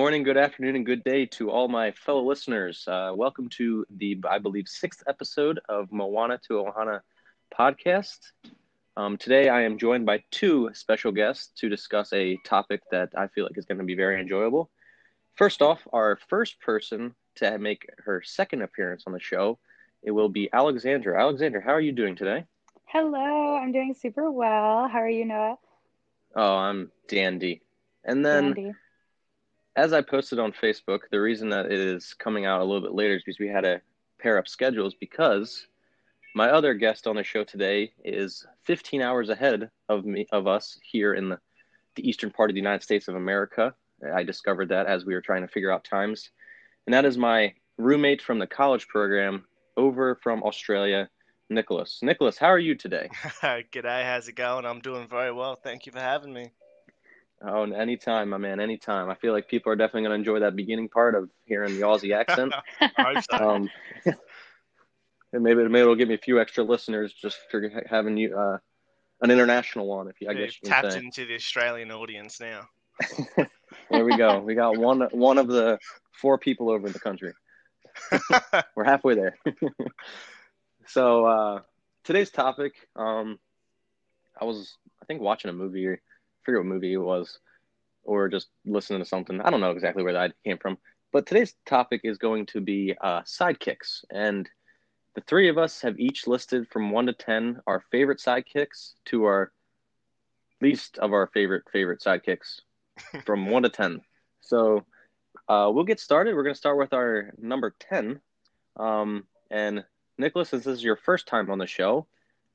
morning, good afternoon, and good day to all my fellow listeners. Uh, welcome to the, I believe, sixth episode of Moana to Ohana podcast. Um, today, I am joined by two special guests to discuss a topic that I feel like is going to be very enjoyable. First off, our first person to make her second appearance on the show, it will be Alexandra. Alexandra, how are you doing today? Hello, I'm doing super well. How are you, Noah? Oh, I'm dandy. And then, Dandy. As I posted on Facebook, the reason that it is coming out a little bit later is because we had to pair up schedules because my other guest on the show today is 15 hours ahead of me of us here in the, the eastern part of the United States of America. I discovered that as we were trying to figure out times. And that is my roommate from the college program over from Australia, Nicholas. Nicholas, how are you today? G'day, how's it going? I'm doing very well. Thank you for having me. Oh, and anytime, my man, anytime. I feel like people are definitely going to enjoy that beginning part of hearing the Aussie accent. I hope so. um, and maybe maybe it'll give me a few extra listeners just for having you uh, an international one. If you, I We've guess you can tapped say. into the Australian audience now. There we go. We got one one of the four people over in the country. We're halfway there. so uh, today's topic, um, I was I think watching a movie forget what movie it was, or just listening to something. I don't know exactly where that came from. But today's topic is going to be uh, sidekicks, and the three of us have each listed from one to ten our favorite sidekicks to our least of our favorite favorite sidekicks from one to ten. So uh, we'll get started. We're going to start with our number ten. Um, and Nicholas, since this is your first time on the show,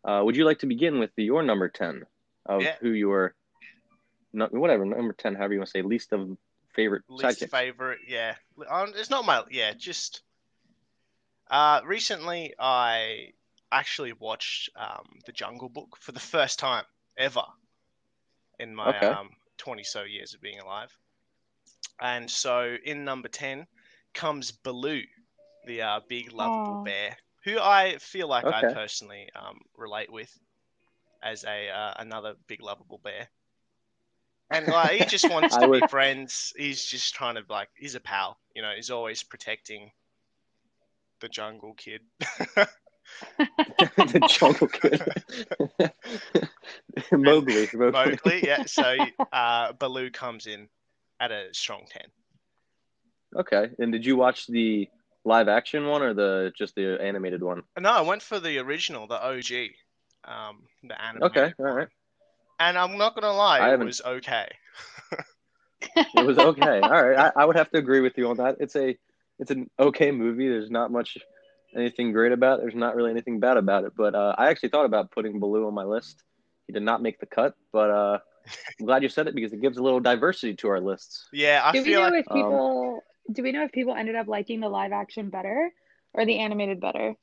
uh, would you like to begin with your number ten of Yeah. who your no, whatever number ten, however you want to say, least of favorite Least sidekicks? favorite, yeah. Um, it's not my, yeah, just. Uh, recently, I actually watched um, The Jungle Book for the first time ever in my Okay. um, 20 so years of being alive. And so in number 10 comes Baloo, the uh, big lovable Aw. bear, who I feel like I personally um, relate with as a uh, another big lovable bear. And like he just wants to would- be friends. He's just trying to like he's a pal, you know. He's always protecting the jungle kid. the Jungle Kid, Mowgli. Mowgli. Mowgli, yeah. So uh, Baloo comes in at a strong ten. Okay, and did you watch the live action one or the just the animated one? No, I went for the original, the OG, um, the animated. Okay, all right. And I'm not gonna lie, it was okay. It was okay. All right, I, I would have to agree with you on that. It's a it's an okay movie. There's not much anything great about it. There's not really anything bad about it. But uh, I actually thought about putting Baloo on my list. He did not make the cut, but uh, I'm glad you said it because it gives a little diversity to our lists. Yeah, I do we know like if people do we know if people ended up liking the live action better or the animated better?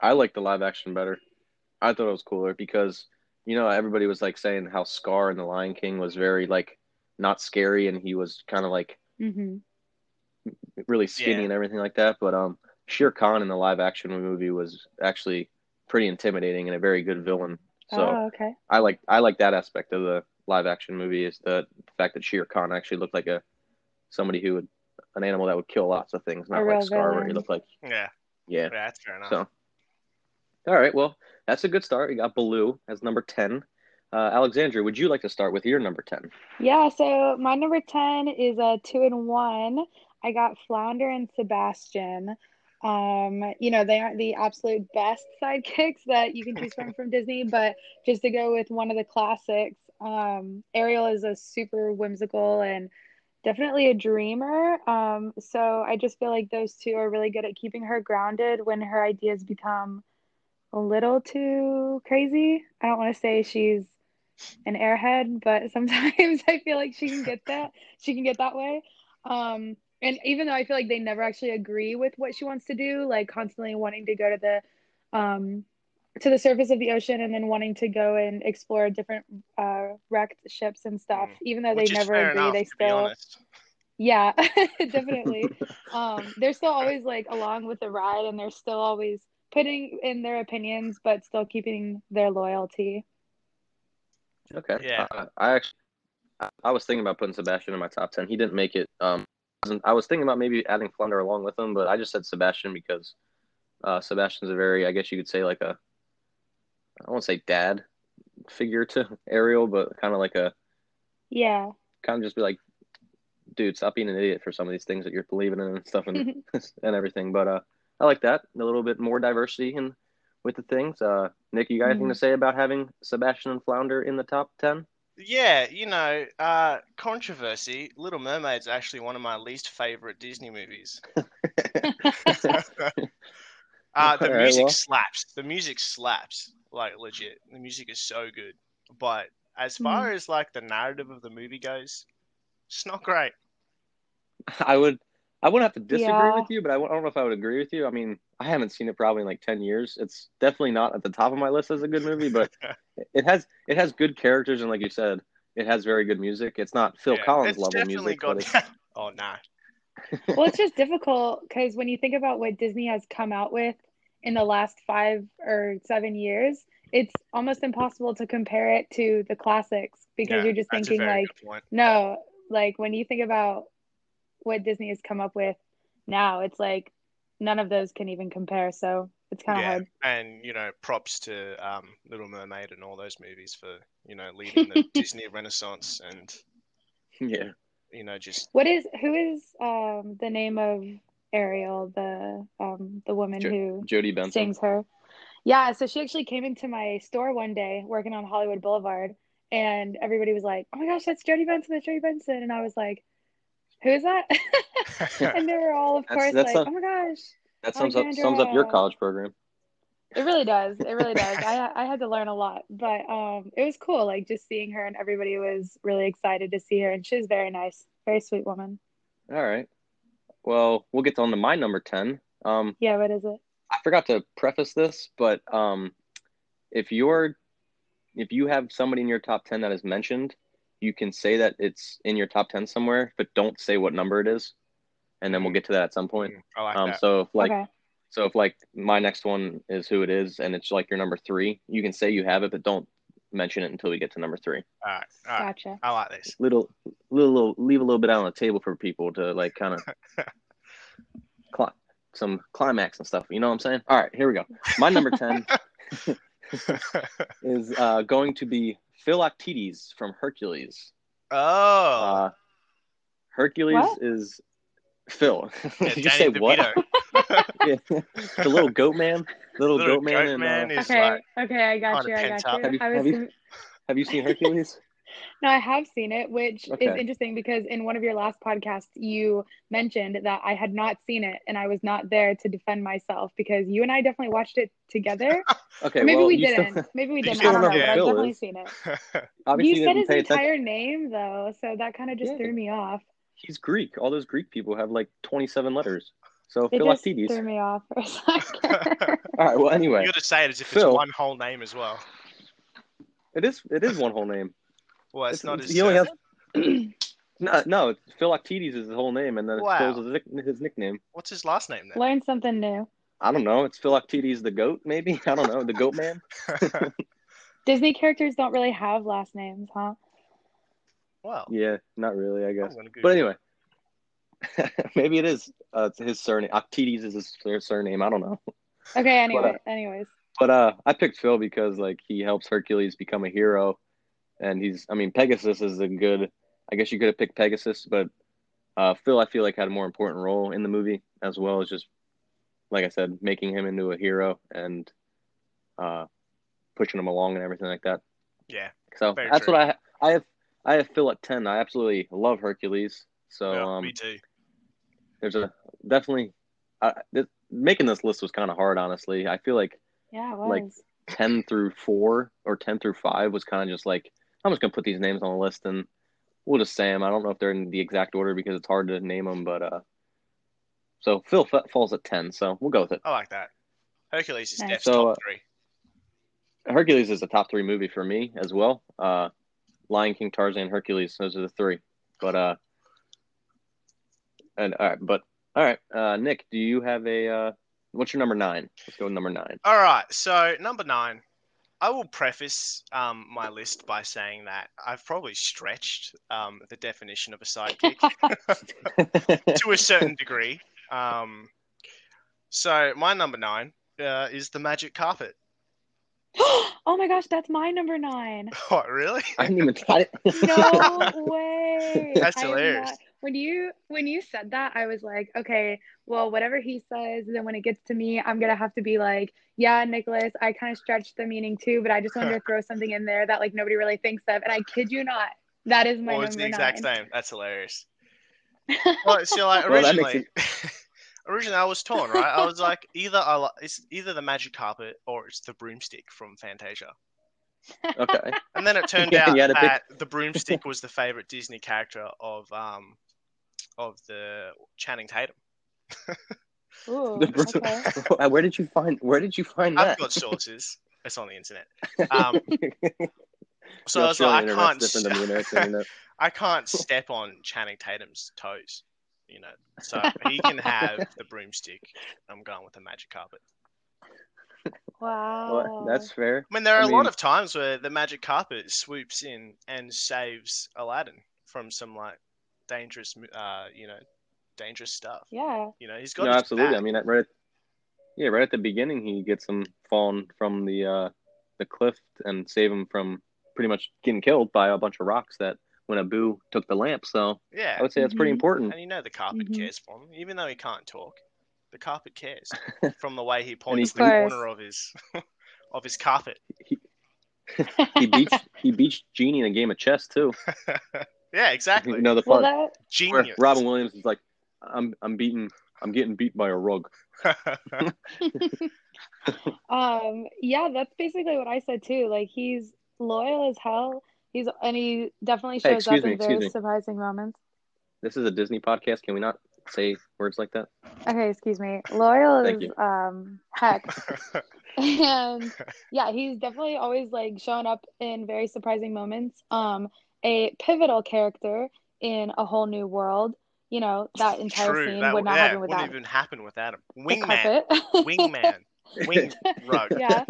I like the live action better. I thought it was cooler because you know everybody was like saying how Scar in the Lion King was very like not scary and he was kind of like Mm-hmm. really skinny Yeah. and everything like that. But um, Shere Khan in the live action movie was actually pretty intimidating and a very good villain. So oh, okay. I like I like that aspect of the live action movie is the fact that Shere Khan actually looked like a somebody who would an animal that would kill lots of things, not A like real Scar where he looked like yeah, yeah. yeah, that's fair enough. So all right, well that's a good start. We got Baloo as number ten. Uh, Alexandra, would you like to start with your number ten? Yeah, so my number 10 is a two and one. I got Flounder and Sebastian. Um, you know, they aren't the absolute best sidekicks that you can choose from from Disney, but just to go with one of the classics, um, Ariel is a super whimsical and definitely a dreamer. Um, so I just feel like those two are really good at keeping her grounded when her ideas become a little too crazy. I don't want to say she's an airhead, but sometimes I feel like she can get that. She can get that way. Um, and even though I feel like they never actually agree with what she wants to do, like constantly wanting to go to the um to the surface of the ocean and then wanting to go and explore different uh wrecked ships and stuff, Mm. even though Which they never agree, enough, they still yeah, definitely. Um, they're still always like along with the ride and they're still always putting in their opinions but still keeping their loyalty. Okay. Yeah. Uh, I actually I, I was thinking about putting Sebastian in my top ten. He didn't make it. Um, wasn't- I was thinking about maybe adding Flounder along with him, but I just said Sebastian because uh, Sebastian's a very, I guess you could say like a, I won't say dad figure to Ariel, but kind of like a Yeah. kind of just be like, dude, stop being an idiot for some of these things that you're believing in and stuff and and everything. But uh, I like that a little bit more diversity in with the things. Uh, Nick, you got anything Mhm. to say about having Sebastian and Flounder in the top ten? Yeah, you know, uh, controversy. Little Mermaid's actually one of my least favorite Disney movies. Uh, the Alright, music well. slaps. The music slaps. Like legit. The music is so good. But as far as like the narrative of the movie goes, it's not great. I would. I wouldn't have to disagree Yeah. with you, but I, w- I don't know if I would agree with you. I mean, I haven't seen it probably in like ten years. It's definitely not at the top of my list as a good movie, but it has it has good characters and like you said, it has very good music. It's not Phil Yeah, Collins it's level music, but got. it's, oh nah. well, it's just difficult because when you think about what Disney has come out with in the last five or seven years, it's almost impossible to compare it to the classics because Yeah, you're just thinking like, no, like when you think about what Disney has come up with now, it's like none of those can even compare. So it's kind of Yeah, hard. and you know, props to um, Little Mermaid and all those movies for you know leading the Disney Renaissance and yeah. you know just What is who is um the name of Ariel, the um the woman Jo- who Jodi Benson. sings her. Yeah, so she actually came into my store one day working on Hollywood Boulevard, and everybody was like, "Oh my gosh, that's Jodi Benson, that's Jodi Benson," and I was like, "Who is that?" and they were all, of That's- course, that's like, a- "Oh my gosh." That sums up sums up your college program. It really does. It really does. I I had to learn a lot, but um, it was cool. Like just seeing her, and everybody was really excited to see her, and she was very nice, very sweet woman. All right. Well, we'll get on to my number ten. Um, Yeah, what is it? I forgot to preface this, but um, if you're if you have somebody in your top ten that is mentioned, you can say that it's in your top ten somewhere, but don't say what number it is, and then we'll get to that at some point. I like Um, that. so if like okay. so if like my next one is who it is, and it's like your number three, you can say you have it, but don't mention it until we get to number three. All right, all right. Gotcha. I like this. Little little, little leave a little bit out on the table for people to like kind of cli- some climax and stuff. You know what I'm saying? All right, here we go. My number ten. is uh, going to be Philoctetes from Hercules. oh, Uh, Hercules What? is Phil. yeah, Did you say what? Yeah. the little goat man. Little, Little goat man. goat and, uh, is Okay, like okay, I got you. I got you. Have you- have you- have you seen Hercules? No, I have seen it, which is interesting because in one of your last podcasts, you mentioned that I had not seen it and I was not there to defend myself because you and I definitely watched it together. Okay, maybe well, we you still- didn't. Maybe we didn't. I don't know, but I've definitely is. seen it. obviously You said his pay attention. entire name though, so that kind of just Yeah. threw me off. He's Greek. All those Greek people have like 27 letters. So It just Philoctetes. threw me off for a second. All right. Well, anyway, you got to say it as if Phil. it's one whole name as well. it is it is one whole name. Well, it's, It's- not his. he only has- No, no, it's Philoctetes is his whole name, and then Wow. Phil's his, his nickname. What's his last name then? Learn something new. I don't know. It's Philoctetes the goat, maybe. I don't know. The goat man. Disney characters don't really have last names, huh? well, Yeah, not really, I I'm guess. gonna Google But anyway, maybe it is uh, it's his surname. Octetes is his sur- surname. I don't know. Okay, anyway, uh, anyways. But uh, I picked Phil because like he helps Hercules become a hero, and he's. I mean, Pegasus is a good. I guess you could have picked Pegasus, but uh, Phil, I feel like had a more important role in the movie as well as just, like I said, making him into a hero and uh, pushing him along and everything like that. yeah, So Very that's true. what I ha- I have. I have Phil at ten. I absolutely love Hercules. So yeah, um, me too. there's a definitely uh, this, making this list was kind of hard honestly i feel like Yeah, it was. like- 10 through 4 or 10 through 5 was kind of just like i'm just gonna put these names on the list and we'll just say them i don't know if they're in the exact order because it's hard to name them but uh so phil f- falls at 10 so we'll go with it I like that. Hercules is Nice. Def's So, top uh, three. hercules is a top three movie for me as well uh lion king tarzan hercules those are the three but uh and all right but all right uh nick do you have a uh what's your number nine let's go with number nine All right, so number nine. I will preface um, my list by saying that I've probably stretched um, the definition of a sidekick to a certain degree. Um, so my number nine uh, is the magic carpet. oh my gosh, that's my number nine. What really? I didn't even try it. No way. That's I hilarious. not- When you when you said that, I was like, okay, well, whatever he says, then when it gets to me, I'm gonna have to be like, yeah, Nicholas, I kind of stretched the meaning too, but I just wanted to throw something in there that like nobody really thinks of, and I kid you not, that is my Well, number it's the exact nine. same. That's hilarious. Well, so like Well, that originally, makes originally I was torn, right? I was like, either I li- it's either the magic carpet or it's the broomstick from Fantasia. Okay. And then it turned Yeah, out you had pick- that the broomstick was the favorite Disney character of um of the Channing Tatum. Ooh, okay. Where did you find? Where did you find that? I've that? got sources. It's on the internet. Um, so The I was like, I can't, different the internet. I can't step on Channing Tatum's toes, you know. So he can have the broomstick. I'm going with the magic carpet. Wow. Well, that's fair. I mean, there are I a lot of times where the magic carpet swoops in and saves Aladdin from some like dangerous, uh, you know, dangerous stuff. yeah. You know, he's got No, his absolutely. back. I mean, right. At, yeah, right at the beginning, he gets him falling from the uh, the cliff and save him from pretty much getting killed by a bunch of rocks that when Abu took the lamp. So yeah, I would say that's pretty Mhm. important. and you know the carpet Mhm. cares for him, even though he can't talk. The carpet cares from the way he points he's- the course. corner of his of his carpet. He beats he beats Genie in a game of chess too. Yeah, exactly. You know the Well, part that where Genius. Robin Williams is like, "I'm I'm beating I'm getting beat by a rug." Um, yeah, that's basically what I said too. Like he's loyal as hell. He's and he definitely Hey, shows up me, in very me. surprising moments. This is a Disney podcast. Can we not say words like that? Okay, excuse me. Loyal Thank is you. um heck. And yeah, he's definitely always like showing up in very surprising moments. Um, a pivotal character in a whole new world. You know, that entire True. scene That would not yeah, happen wouldn't without even happen without him. Wingman. Wingman. Wing rug. Yeah.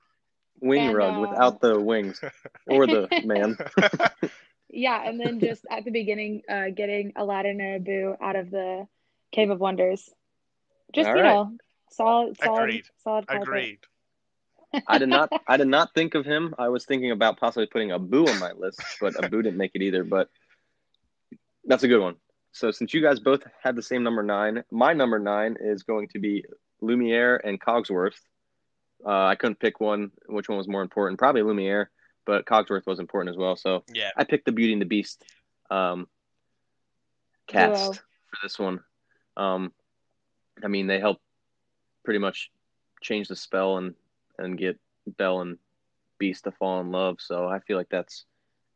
Wing And, rug uh, without the wings or the man. Yeah, and then just at the beginning, uh, getting Aladdin and Abu out of the Cave of Wonders. Just, All you right. know, solid, solid, Agreed. solid carpet. Agreed. I did not. I did not think of him. I was thinking about possibly putting Abu on my list, but Abu didn't make it either. But that's a good one. So since you guys both had the same number nine, my number nine is going to be Lumiere and Cogsworth. Uh, I couldn't pick one. Which one was more important? Probably Lumiere, but Cogsworth was important as well. So Yeah. I picked the Beauty and the Beast um, cast Duo. for this one. Um, I mean, they help pretty much change the spell and and get Belle and Beast to fall in love. So I feel like that's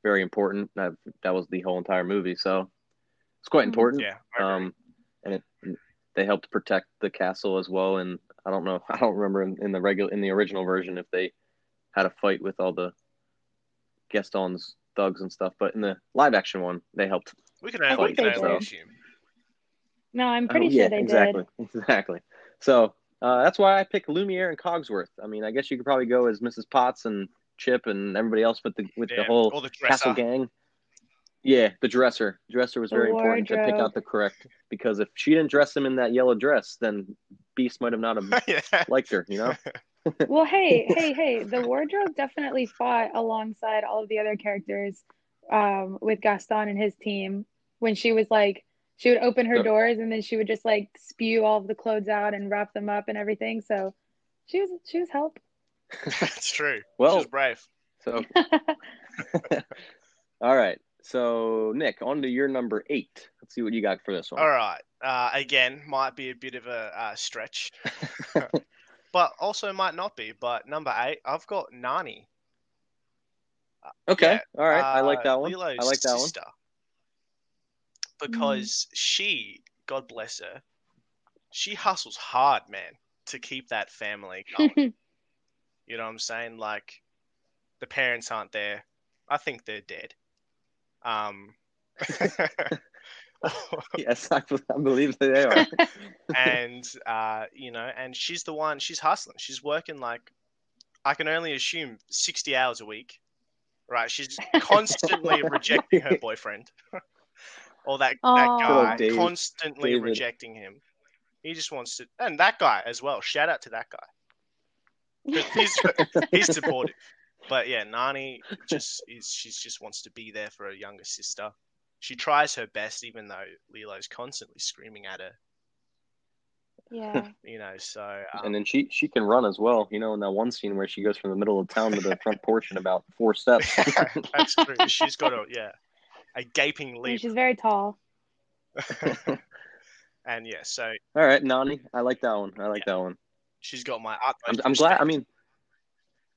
very important. That that was the whole entire movie. So it's quite Mhm. important. Yeah. Um, and it, they helped protect the castle as well. And I don't know, I don't remember in, in the regular in the original version if they had a fight with all the Gaston's thugs and stuff, but in the live action one, they helped. we can I only, we can they only did. assume. No, I'm pretty Oh, sure yeah, they exactly, did. exactly. So uh, that's why I picked Lumiere and Cogsworth. I mean, I guess you could probably go as Mrs. Potts and Chip and everybody else with the with Yeah. the whole or the castle gang. Yeah, the dresser. Dresser was very important to pick out the correct because if she didn't dress him in that yellow dress, then Beast might have not have yeah. liked her. You know. Well, hey, hey, hey, the wardrobe definitely fought alongside all of the other characters um, with Gaston and his team when she was like, she would open her So- doors and then she would just like spew all of the clothes out and wrap them up and everything. So she was she was help. That's true. Well- she was brave. So all right. So Nick, on to your number eight. Let's see what you got for this one. All right. Uh, again, might be a bit of a uh, stretch, but also might not be. But number eight, I've got Nani. Okay. Yeah, All right. I like uh, that one. Lilo's I like that one. Sister. Because she, God bless her, she hustles hard, man, to keep that family going. you know what I'm saying? Like, the parents aren't there. I think they're dead. Um, Yes, I, I believe they are. and uh, you know, and she's the one. She's hustling. She's working like I can only assume sixty hours a week. Right, she's constantly rejecting her boyfriend, or that that Aw. Good old guy Dave- constantly David. rejecting him. He just wants to, and that guy as well. Shout out to that guy. He's he's supportive. But yeah, Nani just is she just wants to be there for her younger sister. She tries her best even though Lilo's constantly screaming at her, Yeah. you know, so um, and then she she can run as well. You know, in that one scene where she goes from the middle of town to the front porch in about four steps. that's true. She's got a yeah, a gaping And leap. she's very tall. and yeah, so All right, Nani, I like that one. I like that one. she's got my I'm, I'm glad. I mean,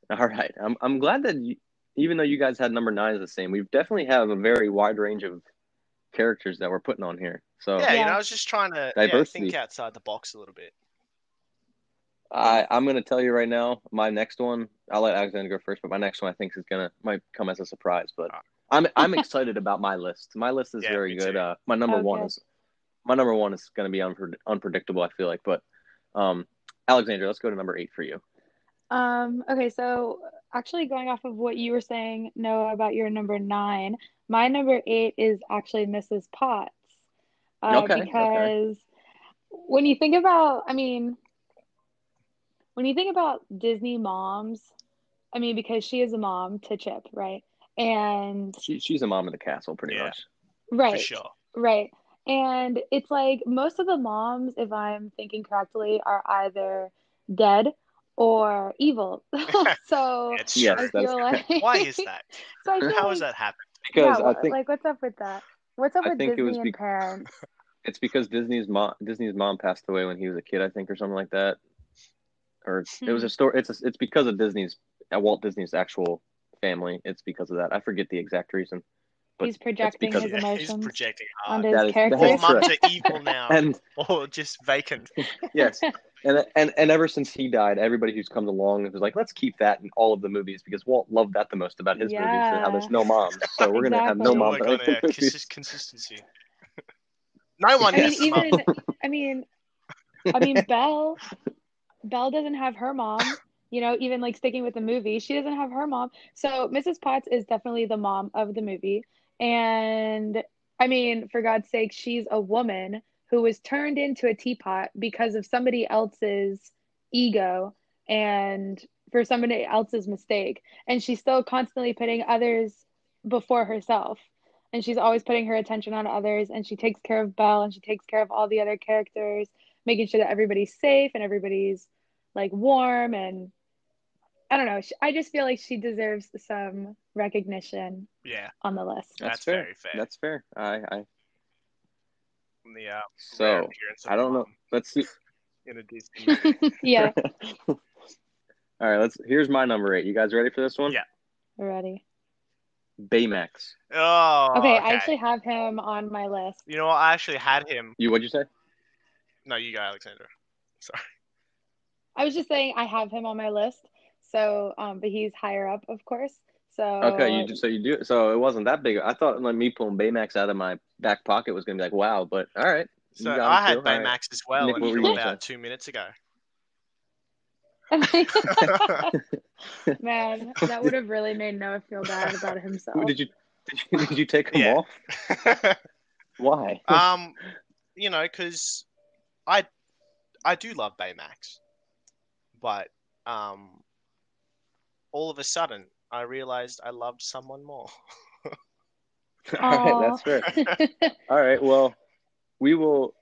all right. I'm I'm glad that you, even though you guys had number nine is the same, we definitely have a very wide range of characters that we're putting on here. So yeah, you know, I was just trying to yeah, think outside the box a little bit. I I'm gonna tell you right now, my next one. I'll let Alexander go first, but my next one I think is gonna might come as a surprise. But. I'm I'm excited about my list. My list is Yeah, very good. Uh, my number Oh, one good. is my number one is gonna be unpre- unpredictable. I feel like, but um, Alexander, let's go to number eight for you. Um, okay, so actually going off of what you were saying, Noah, about your number nine, my number eight is actually Mrs. Potts. Uh, Okay, okay. because when you think about, I mean, when you think about Disney moms, I mean, because she is a mom to Chip, right? And She, she's a mom of the castle, pretty Yeah. much. right, For sure. Right. And it's like most of the moms, if I'm thinking correctly, are either dead or evil. So It's Yes. I feel like Why is that? So I feel How like, has that happened? Because yeah, I think like what's up with that? What's up I with think Disney and be- parents? it's because Disney's mom Disney's mom passed away when he was a kid, I think, or something like that. Or it was a story. It's a, it's because of Disney's uh, Walt Disney's actual family. It's because of that. I forget the exact reason. But He's projecting his Yeah, he's emotions projecting hard. onto That his is- that All is characters. correct. mums are evil now, And or just vacant. yes, and and and ever since he died, everybody who's come along was like, let's keep that in all of the movies because Walt loved that the most about his movies. and How there's no moms, so we're gonna have no Exactly. Moms. work in on any uh, movies. consis- consistency. no one I mean, gets a even I mean, I mean, Belle, Belle doesn't have her mom. You know, even like sticking with the movie, she doesn't have her mom. So Mrs. Potts is definitely the mom of the movie. And I mean, for God's sake, she's a woman who was turned into a teapot because of somebody else's ego and for somebody else's mistake. And she's still constantly putting others before herself. And she's always putting her attention on others. And she takes care of Belle and she takes care of all the other characters, making sure that everybody's safe and everybody's like warm. And I don't know. I just feel like she deserves some recognition Yeah, on the list. That's, That's fair. very fair. That's fair. I I from the uh, so I don't know. mum Let's see. in a Disney movie. yeah, All right, let's. Here's my number eight. You guys ready for this one? Yeah. we're ready. Baymax. Oh, Okay, I actually have him on my list. You know what? I actually had him. You what'd you say? No, you got Alexander. Sorry. I was just saying I have him on my list. So, um, but he's higher up, of course. So Okay, you just so you do. So it wasn't that big. I thought like me pulling Baymax out of my back pocket was gonna be like wow, but all right. So I had too. All right. Baymax as well Nick, until you gonna about two minutes ago. man, that would have really made Noah feel bad about himself. Did you did you, did you take him Yeah. off? Why? um, you know, because I I do love Baymax, but um, all of a sudden I realized I loved someone more. all right, that's fair. All right, well, we will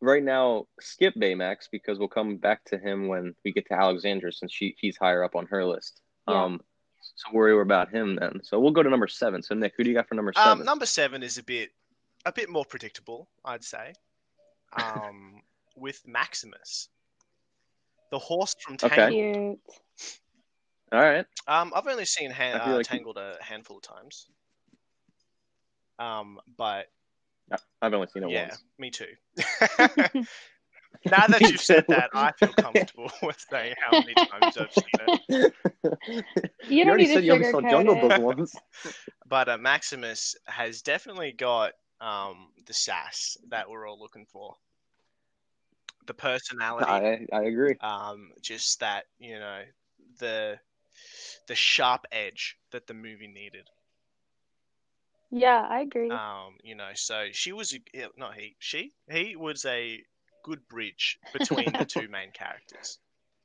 right now skip Baymax because we'll come back to him when we get to Alexandra since she he's higher up on her list. Yeah. Um, so worry about him then. So we'll go to number seven. So Nick, who do you got for number seven? Um, number seven is a bit a bit more predictable, I'd say. Um, with Maximus, the horse from Okay. Tangled. Cute. All right. Um, I've only seen Han- uh, like- Tangled a handful of times. Um, but I've only seen it yeah, once. me too. now that you've said that, I feel comfortable with saying how many times I've seen it. You don't already said you only saw sugarcoat Jungle. Book once. But uh, Maximus has definitely got um, the sass that we're all looking for. The personality, I I agree. um, just that you know, the the sharp edge that the movie needed. Yeah, I agree. Um, you know, so she was a- not he, she, he was a good bridge between the two main characters.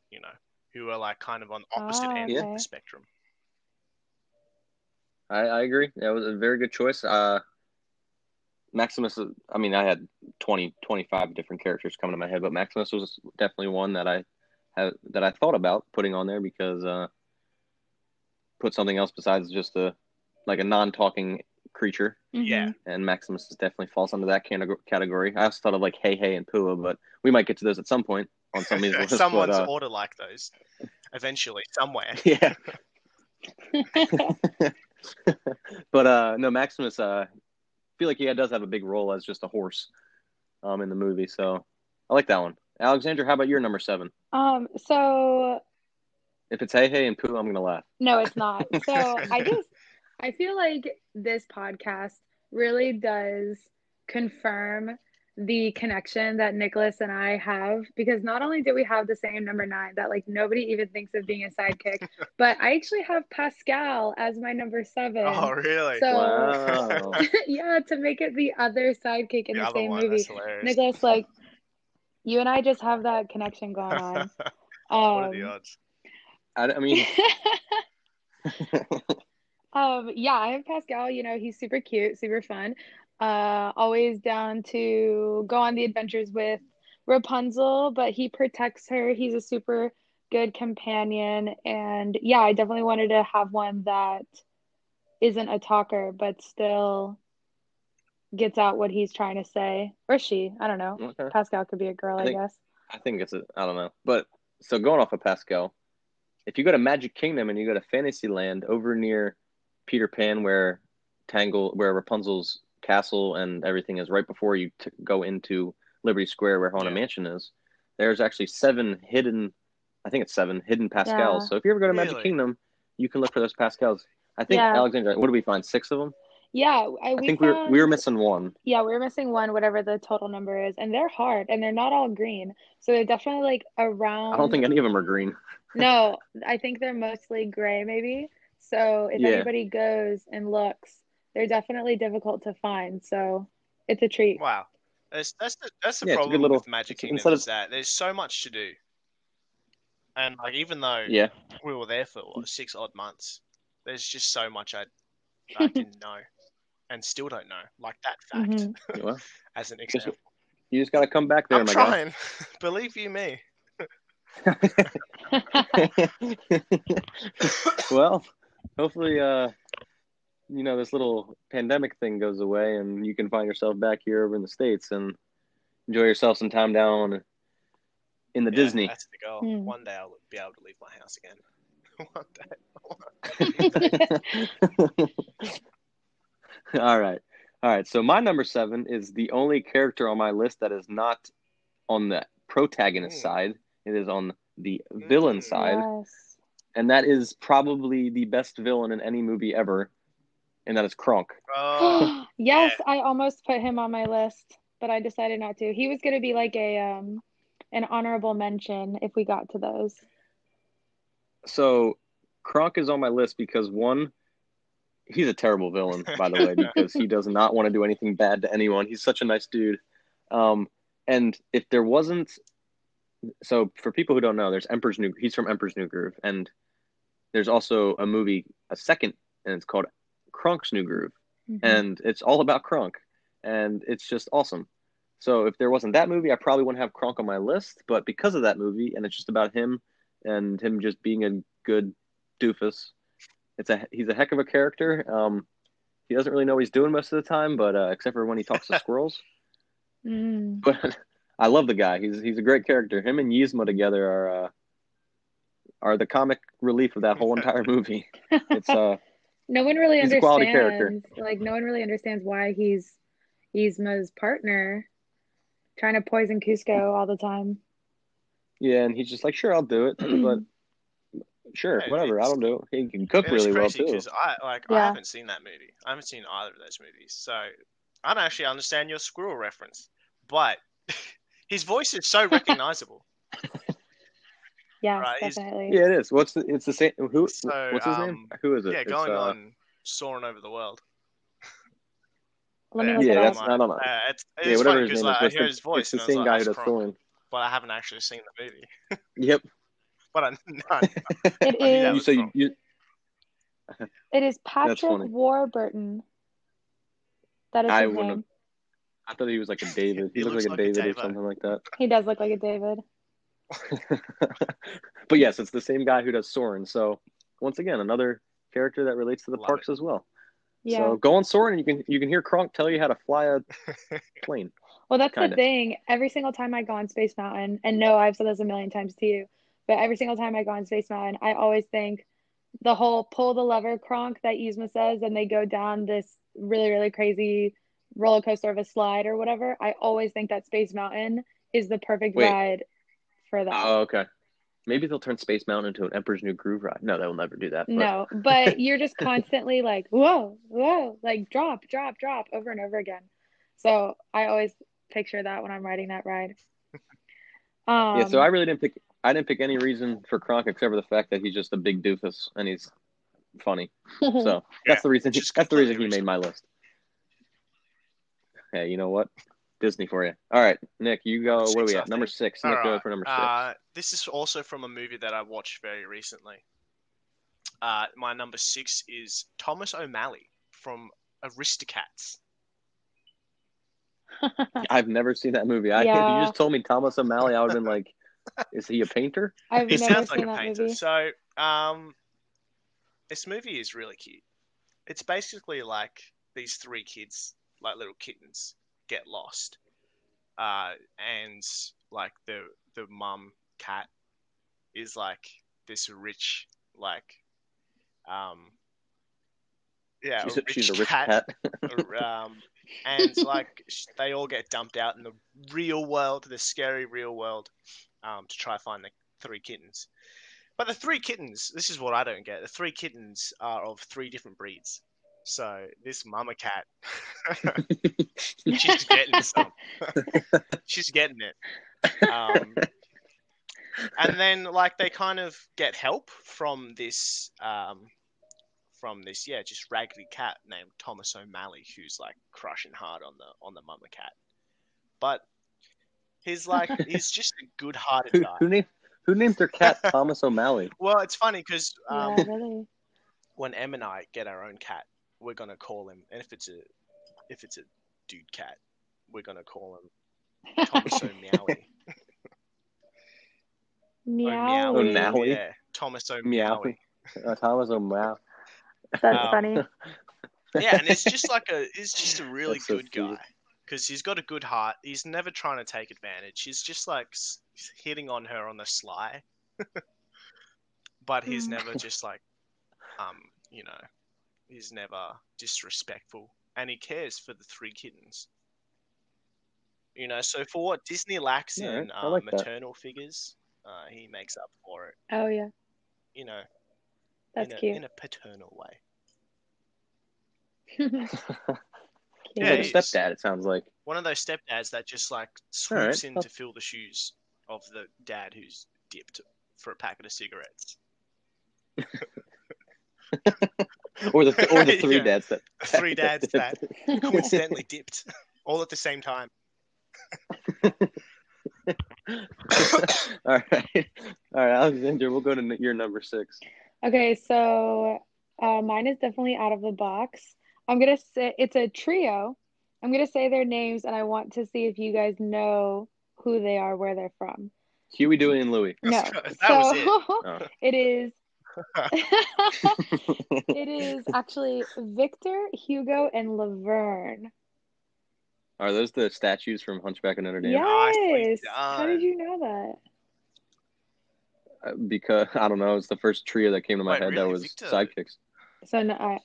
You know, who are like kind of on opposite Ah, ends of the spectrum. I, I agree. That was a very good choice. Uh, Maximus, I mean, I had 20, 25 different characters coming to my head, but Maximus was definitely one that I had, that I thought about putting on there because uh, put something else besides just a like a non-talking creature, Yeah, Mhm. and Maximus is definitely falls under that category. I also thought of like Heihei and Pua, but we might get to those at some point on some of these someone's but, uh, order like those eventually somewhere. yeah. but uh no maximus uh feel like he does have a big role as just a horse um in the movie so i like that one alexandra how about your number seven Um, so if it's hey hey and poo i'm gonna laugh no, it's not. So I just I feel like this podcast really does confirm the connection that Nicholas and I have because not only do we have the same number nine that like nobody even thinks of being a sidekick, but I actually have Pascal as my number seven. Oh, really? So wow yeah, to make it the other sidekick in the the, same one, movie. Nicholas, like you and I just have that connection going on. what are the Um, odds? I, I mean um, yeah, I have Pascal. You know, he's super cute, super fun. Uh, always down to go on the adventures with Rapunzel, but he protects her. He's a super good companion, and yeah, I definitely wanted to have one that isn't a talker, but still gets out what he's trying to say, or she. I don't know. okay. Pascal could be a girl, I I guess. i think it's a i don't know but so going off of pascal if you go to magic kingdom and you go to fantasyland over near peter pan where tangle where rapunzel's castle and everything is right before you t- go into liberty square where haunted Yeah. mansion is there's actually seven hidden i think it's seven hidden pascals Yeah. so if you ever go to magic Really? kingdom you can look for those pascals i think Yeah. alexandra what did we find six of them Yeah, I, i we think we were, we were missing one Yeah, we're missing one, whatever the total number is, and they're hard, and they're not all green. So they're definitely like around. i don't think any of them are green No, I think they're mostly gray, maybe. So if Yeah. anybody goes and looks, they're definitely difficult to find. So it's a treat. Wow. That's that's the, that's the Yeah, a good problem little- with Magic Kingdom instead of- is that there's so much to do, and like even though yeah we were there for what, six odd months, there's just so much I I didn't know, and still don't know. Like that fact, Mhm. as an example. you just got to come back there I'm my guy. trying. Believe you me. well, hopefully, uh, you know, this little pandemic thing goes away and you can find yourself back here over in the States and enjoy yourself some time down in the Yeah, Disney. That's the goal. Hmm. One day I'll be able to leave my house again. One day. All right. All right. So my number seven is the only character on my list that is not on the protagonist Mm. side. It is on the villain Mm. side. Yes. And that is probably the best villain in any movie ever. And that is Kronk. Oh, Yes, I almost put him on my list, but I decided not to. He was going to be like a um an honorable mention if we got to those. So Kronk is on my list because one, he's a terrible villain, by the way, because he does not want to do anything bad to anyone. He's such a nice dude. Um, and if there wasn't, so for people who don't know, there's Emperor's New. He's from Emperor's New Groove, and there's also a movie, a second, and it's called Kronk's New Groove, Mhm. and it's all about Kronk, and it's just awesome. So if there wasn't that movie, I probably wouldn't have Kronk on my list. But because of that movie, and it's just about him and him just being a good doofus, it's a he's a heck of a character. Um, he doesn't really know what he's doing most of the time, but uh, except for when he talks to squirrels. Mm. But I love the guy. He's he's a great character. Him and Yzma together are uh, are the comic relief of that whole entire movie. It's uh No one really He's a quality character. understands. Like no one really understands why he's Yzma's partner, trying to poison Kuzco all the time. yeah, and he's just like, sure, I'll do it, but sure, Yeah, whatever, it's- I'll do it. He can cook It was really well too. I like I haven't seen that movie. I haven't seen either of those movies, so I don't actually understand your squirrel reference. But his voice is so recognizable. Yes, Right, definitely. Yeah, it is. What's the? It's the same. Who? So, what's his name? um, Who is it? Yeah, It's, going uh, on soaring over the world. Let me Yeah, look Yeah, that's. I don't know. Uh, it's yeah, whatever funny his because name like, is. I hear it's his the- voice It's the and I same like, guy who "That's does Kronk," but I haven't actually seen the movie. Yep. But I, no, I It knew that is. You was so you, you It is Patrick. Warburton. That is I his name. I thought he was like a David. He, He looked looks like a like a David or something like that. He does look like a David. but yes, it's the same guy who does Soarin'. So once again, another character that relates to the Love parks as well. Yeah. So go on Soarin', and you can you can hear Kronk tell you how to fly a plane. Well, that's the Kinda. thing. Every single time I go on Space Mountain, and no, I've said this a million times to you, but every single time I go on Space Mountain, I always think the whole pull the lever Kronk that Yzma says, and they go down this really, really crazy roller coaster of a slide or whatever. I always think that Space Mountain is the perfect Wait. ride for that. Oh, okay. Maybe they'll turn Space Mountain into an Emperor's New Groove ride. No, they will never do that. but- No, but you're just constantly like, whoa, whoa, like drop, drop, drop over and over again. So I always picture that when I'm riding that ride. Um, yeah, so I really didn't pick. I didn't pick any reason for Kronk except for the fact that he's just a big doofus and he's funny. So that's the reason. He, just that's the reason he completely made my list. Hey, you know what? Disney for you. All right, Nick, you go. Number What are we I at? Number think. six. Nick, go Alright, for number six. Uh, this is also from a movie that I watched very recently. Uh, my number six is Thomas O'Malley from Aristocats. I've never seen that movie. I Yeah. you just told me Thomas O'Malley. I would have been like, is he a painter? I've He never sounds like seen a that painter. movie. So, um, this movie is really cute. It's basically like these three kids, like little kittens, get lost, uh, and like the the mum cat is like this rich, like, um, yeah, she's, a rich, she's a rich cat, cat. um, and like they all get dumped out in the real world, the scary real world, um, to try find the three kittens. But the three kittens, this is what I don't get. The three kittens are of three different breeds. So this mama cat, she's getting some. she's getting it. Um, and then like they kind of get help from this um, from this yeah just raggedy cat named Thomas O'Malley who's like crushing hard on the on the mama cat, but he's like he's just a good-hearted who, guy. who named who named their cat Thomas O'Malley? Well, it's funny because um, yeah, really. when Em and I get our own cat, we're gonna call him, and if it's a if it's a dude cat, we're gonna call him Thomas O'Meowie. Meow. O'Malley. Yeah, Thomas Meow. O'Meowie. Uh, Thomas O'Malley. That's Um, funny. Yeah, and it's just like a he's just a really That's good cute. guy because he's got a good heart. He's never trying to take advantage. He's just like hitting on her on the sly, but he's Mm. never just like, um, you know, he's never disrespectful, and he cares for the three kittens. You know, so for what Disney lacks Yeah, in I uh, like that. maternal figures, uh, he makes up for it. Oh yeah, You know, that's in a, cute. in a paternal way. Cute. Yeah, Like a stepdad. It sounds like. One of those stepdads that just like All right. swoops in to fill the shoes of the dad who's dipped for a packet of cigarettes. Or the or the three Yeah. dads that. Three dads that coincidentally dipped all at the same time. all right, all right, Alexander. We'll go to n- your number six. Okay, so uh, mine is definitely out of the box. I'm gonna say it's a trio. I'm gonna say their names, and I want to see if you guys know who they are, where they're from. Huey, Dewey, and Louie. No, That was it. Oh. it is. it is actually Victor, Hugo, and Laverne. Are those the statues from Hunchback of Notre Dame? Nicely Yes. How did you know that? Uh, because I don't know, it's the first trio that came to my Wait, head that was Victor? sidekicks. So no, I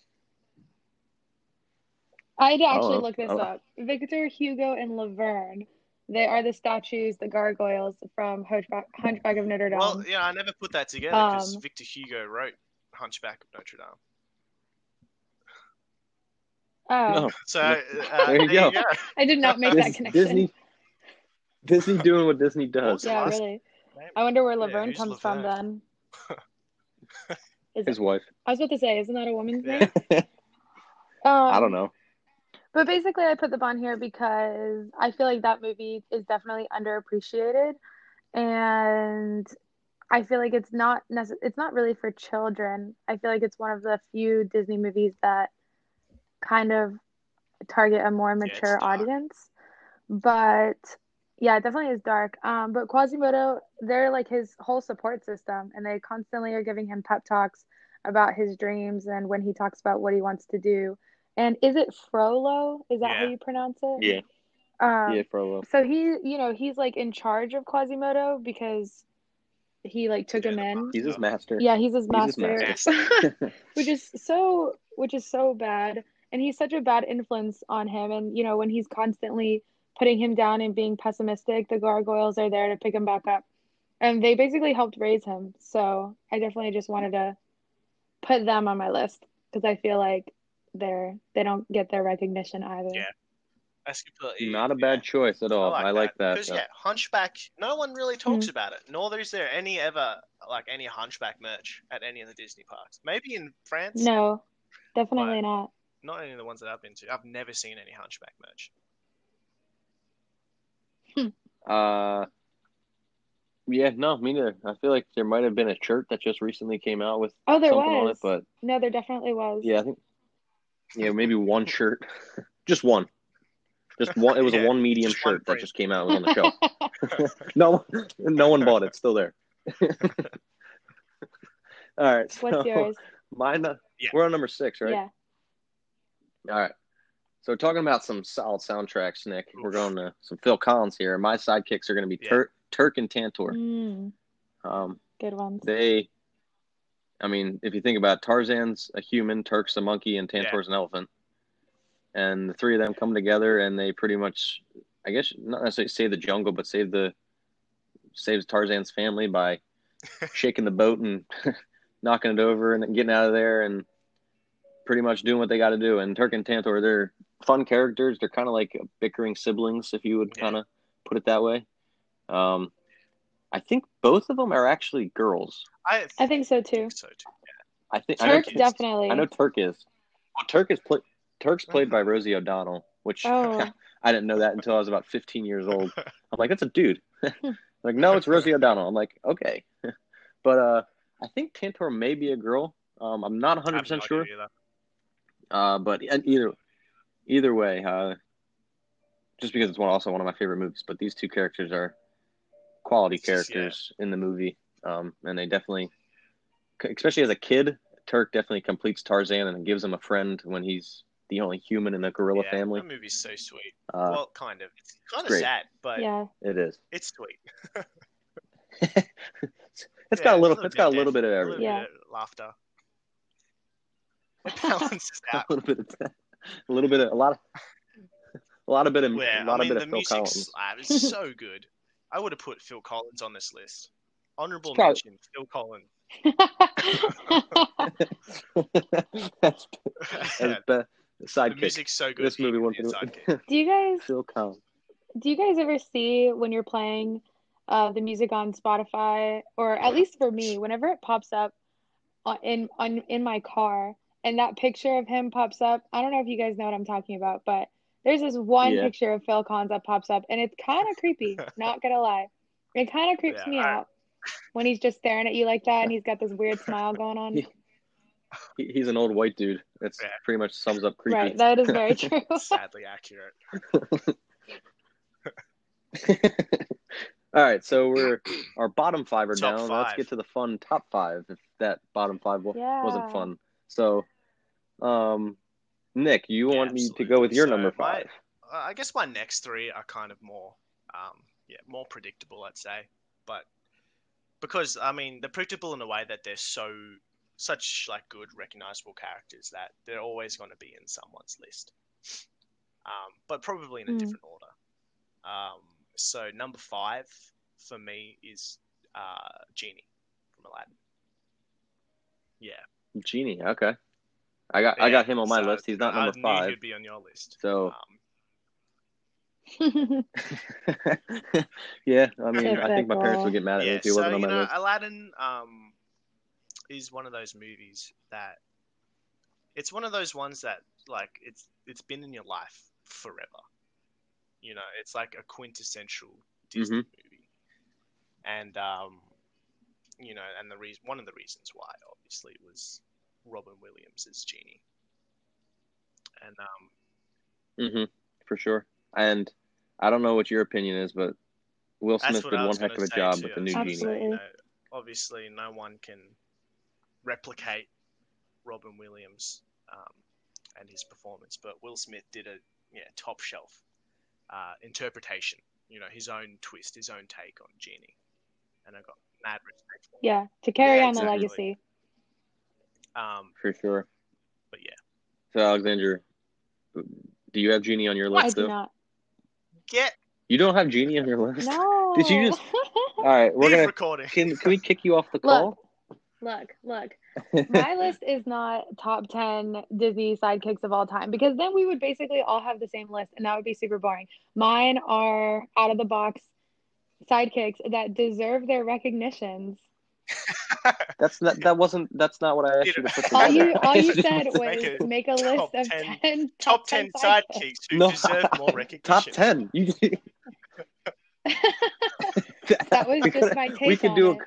I had to actually Oh, look this oh. up. Victor, Hugo, and Laverne. They are the statues, the gargoyles from Hunchback, Hunchback of Notre Dame. Well, yeah, I never put that together because Um, Victor Hugo wrote Hunchback of Notre Dame. oh, No, So uh, There you go. I did not make that connection. Disney, Disney doing what Disney does. Yeah, really. I wonder where Laverne who's comes from then. Is His it, wife. I was about to say, isn't that a woman's Yeah. name? Um, I don't know. But basically, I put the bond here because I feel like that movie is definitely underappreciated, and I feel like it's not necess- it's not really for children. I feel like it's one of the few Disney movies that kind of target a more mature dark. audience. But yeah, it definitely is dark. Um, but Quasimodo, they're like his whole support system, and they constantly are giving him pep talks about his dreams and when he talks about what he wants to do. And is it Frollo? Is that how you pronounce it? Yeah. Um, yeah, little. so he, you know, he's like in charge of Quasimodo because he like took Yeah, him in. He's his master. Yeah, he's his He's his master, master. which is so, which is so bad. And he's such a bad influence on him. And you know, when he's constantly putting him down and being pessimistic, the gargoyles are there to pick him back up. And they basically helped raise him. So I definitely just wanted to put them on my list because I feel like they're they don't get their recognition either. Yeah. That's completely Not a yeah. bad choice at all. I like that. Because though. yeah, Hunchback. No one really talks Mm. about it. Nor is there any ever like any Hunchback merch at any of the Disney parks. Maybe in France. No, definitely not. Not any of the ones that I've been to. I've never seen any Hunchback merch. Uh, yeah, no, me neither. I feel like there might have been a shirt that just recently came out with Oh, there something on was. it, but No, there definitely was. yeah, I think yeah, maybe one shirt, just one, just one. It was Yeah, a one medium just one shirt that just came out. Was on the shelf. no, no one bought it. It's still there. All right, so What's yours? mine. uh, Yeah. We're on number six, right? Yeah. All right. So talking about some solid soundtracks, Nick, we're going to some Phil Collins here. My sidekicks are going to be Yeah. Turk, Turk and Tantor. Mm, Um, good ones. they, I mean, if you think about it, Tarzan's a human, Turk's a monkey, and Tantor's an elephant, and the three of them come together and they pretty much, I guess, not necessarily save the jungle, but save the saves Tarzan's family by shaking the boat and knocking it over and getting out of there and pretty much doing what they got to do. And Turk and Tantor, they're fun characters. They're kind of like bickering siblings, if you would Yeah. kind of put it that way. Um, I think both of them are actually girls. I, I think so too. so too. I think I know, Turk Turk is- definitely. I know Turk is. Well, Turk is pla- Turk's played by Rosie O'Donnell, which Oh. I didn't know that until I was about 15 years old. I'm like, that's a dude. like, no, it's Rosie O'Donnell. I'm like, okay, but uh, I think Tantor may be a girl. Um, I'm not 100 I have no percent sure. Uh, but either either way, uh, just because it's one also one of my favorite movies. But these two characters are quality It's just- characters in the movie, um, and they definitely, especially as a kid, Turk definitely completes Tarzan and gives him a friend when he's the only human in the gorilla yeah, family. That movie's so sweet. Uh, well, kind of. It's kind of sad, but yeah. it is. it's sweet. It's Yeah, got a little. it's It's got a little bit of everything. Yeah. little bit of laughter. It balances A little bit of that. A little bit of a lot of. A lot of bit of Yeah, a lot I of bit the of Phil music Collins. is so good. I would have put Phil Collins on this list. Honorable It's probably- mention, Phil Collins. that's Yeah, that's be- the sidekick. music's so good. This movie could went be sidekick. do you guys Phil Collins. do you guys ever see when you're playing uh, the music on Spotify, or at least for me, whenever it pops up on, in on in my car, and that picture of him pops up? I don't know if you guys know what I'm talking about, but there's this one Yeah. picture of Phil Collins that pops up, and it's kind of creepy. Not gonna lie, it kind of creeps Yeah, me I- out when he's just staring at you like that, and he's got this weird smile going on. He- He, he's an old white dude. That's Yeah. pretty much sums up creepy. Right, that is very true. Sadly accurate. All right, so we're our bottom five are Top down. Let's get to the fun top five. If that bottom five wa- Yeah. wasn't fun, so um, Nick, you Yeah, want me to go with your So number five? Uh, I guess my next three are kind of more, um, yeah, more predictable, I'd say. But because I mean, they're predictable in a way that they're so such like good, recognizable characters that they're always going to be in someone's list. Um, but probably in a Mm. different order. Um, so number five for me is uh, Genie from Aladdin. Yeah, Genie. Okay, I got I got him on my so list. He's not I number knew five. He'd be on your list. So- um, yeah, I mean, I think my parents would get mad at me if he so wasn't on you my know, list. Aladdin um, is one of those movies that it's one of those ones that like it's it's been in your life forever. You know, it's like a quintessential Disney Mm-hmm. movie, and um, you know, and the reason one of the reasons why obviously was Robin Williams as genie, and um, hmm for sure. And I don't know what your opinion is, but Will Smith what did one heck of a job too. with the new was gonna genie. you know, obviously, no one can replicate Robin Williams um, and his performance, but Will Smith did a yeah top shelf uh, interpretation. You know, his own twist, his own take on Genie, and I got mad respect for. yeah, to carry Yeah, on the legacy. Um, For sure. but yeah, So, Alexander, do you have Genie on your I list do too? not. get You don't have Genie on your list? No. Did you just- All right, we're leave gonna. recording. Can, can we kick you off the call? Look, look. My list is not top 10 Disney sidekicks of all time because then we would basically all have the same list and that would be super boring. Mine are out of the box sidekicks that deserve their recognitions. That's not. That wasn't. That's not what I asked you to put All together. you all you said a- was make a list top of 10 10 top ten sidekicks. sidekicks who No. deserve more recognition. Top ten. You. That was We just could- my We take could on do it.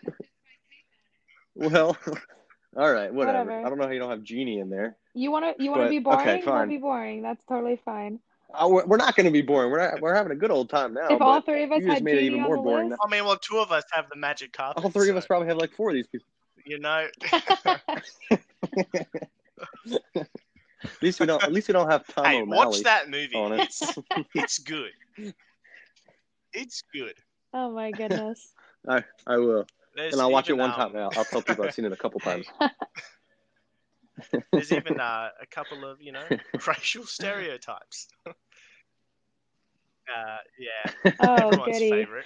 a. Well, all right, whatever. Whatever. I don't know how you don't have Genie in there. You want to you want to But- be okay, boring? fine. We'll be boring. That's totally fine. Oh, we're, we're not going to be boring. We're not, we're having a good old time now. if all three of us you just had made it even more boring list, I mean, well, two of us have the magic carpet. all three of us probably have like four of these people. You know, At least we don't. At least we don't have Tom hey, O'Malley watch that movie. on it. It's it's good. It's good. oh my goodness. I I will, There's and I'll watch it one um, time. Now I'll tell people I've seen it a couple times. There's even uh, a couple of you know racial stereotypes. uh, yeah, Oh, everyone's goody. favorite.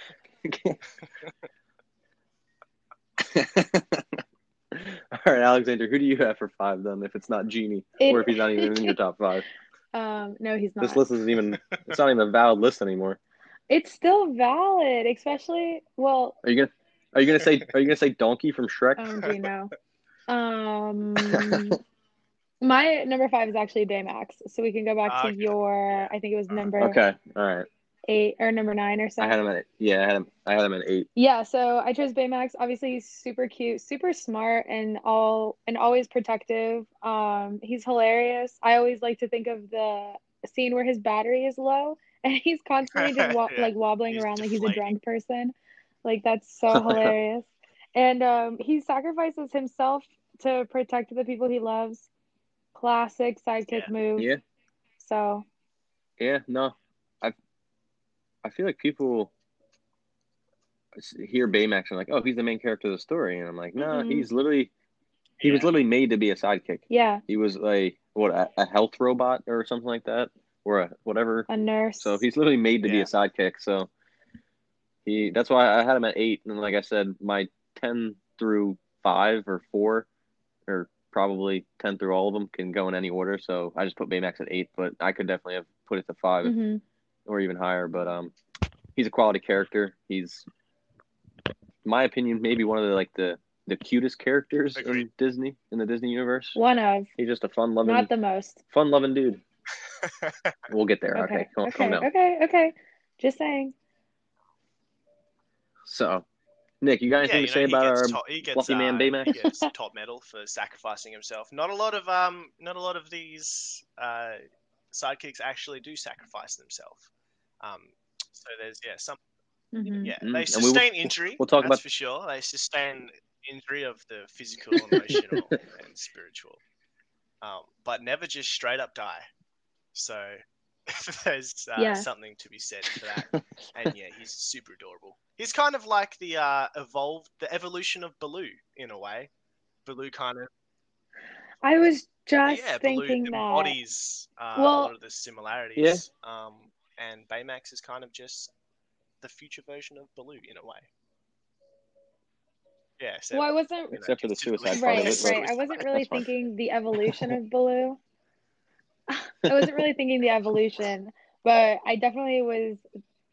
All right, Alexander, who do you have for five then? If it's not Genie, It- or if he's not even in your top five, Um, no, he's not. this list isn't even. It's not even a valid list anymore. It's still valid, especially well, Are you gonna? Are you gonna say? Are you gonna say Donkey from Shrek? OMG, no. Um, my number five is actually Baymax, so we can go back to your. I think it was number Okay, all right. eight or number nine or something. I had him at yeah. I had him. I had him at eight. Yeah, so I chose Baymax. Obviously, he's super cute, super smart, and all and always protective. Um, he's hilarious. I always like to think of the scene where his battery is low and he's constantly just wa- Yeah. like wobbling He's around like he's a drunk person. Like that's so hilarious. And um, he sacrifices himself to protect the people he loves. Classic sidekick Yeah. move. Yeah. So Yeah, no, I I feel like people hear Baymax and like, oh, he's the main character of the story, and I'm like, no, Mhm. he's literally he was literally made to be a sidekick. yeah, He was a what a, a health robot or something like that, or a whatever. a nurse. So he's literally made to be a sidekick. So he that's why I had him at eight, and like I said, my ten through five or four, or probably ten through all of them can go in any order. So I just put Baymax at eight, but I could definitely have put it to 5 if hmm or even higher. But um, he's a quality character. He's, in my opinion, maybe one of the like the the cutest characters in Disney in the Disney universe. One of, He's just a fun loving, not the most. fun loving dude. We'll get there. Okay, Okay, okay, okay, okay. Just saying. So, Nick, you got anything yeah, to say about our? gets, top, gets, fluffy man uh, Baymax? He gets top medal for sacrificing himself. Not a lot of um, not a lot of these uh, sidekicks actually do sacrifice themselves. Um, so there's yeah some Mhm. yeah Mm, they and we will- sustain injury. we'll talk that's about- for sure. They sustain injury of the physical, emotional, and spiritual, um, but never just straight up die. So there's uh, Yeah. something to be said for that. and yeah, he's super adorable. He's kind of like the uh, evolved, the evolution of Baloo in a way. Baloo kind of I was just yeah, thinking Baloo that. embodies uh, a Well- lot of the similarities. Um, and Baymax is kind of just the future version of Baloo in a way. Yeah. So, Well, I wasn't you know, Except for the suicide right, of it, but- right. I wasn't really That's fine. thinking the evolution of Baloo. I wasn't really thinking the evolution, but I definitely was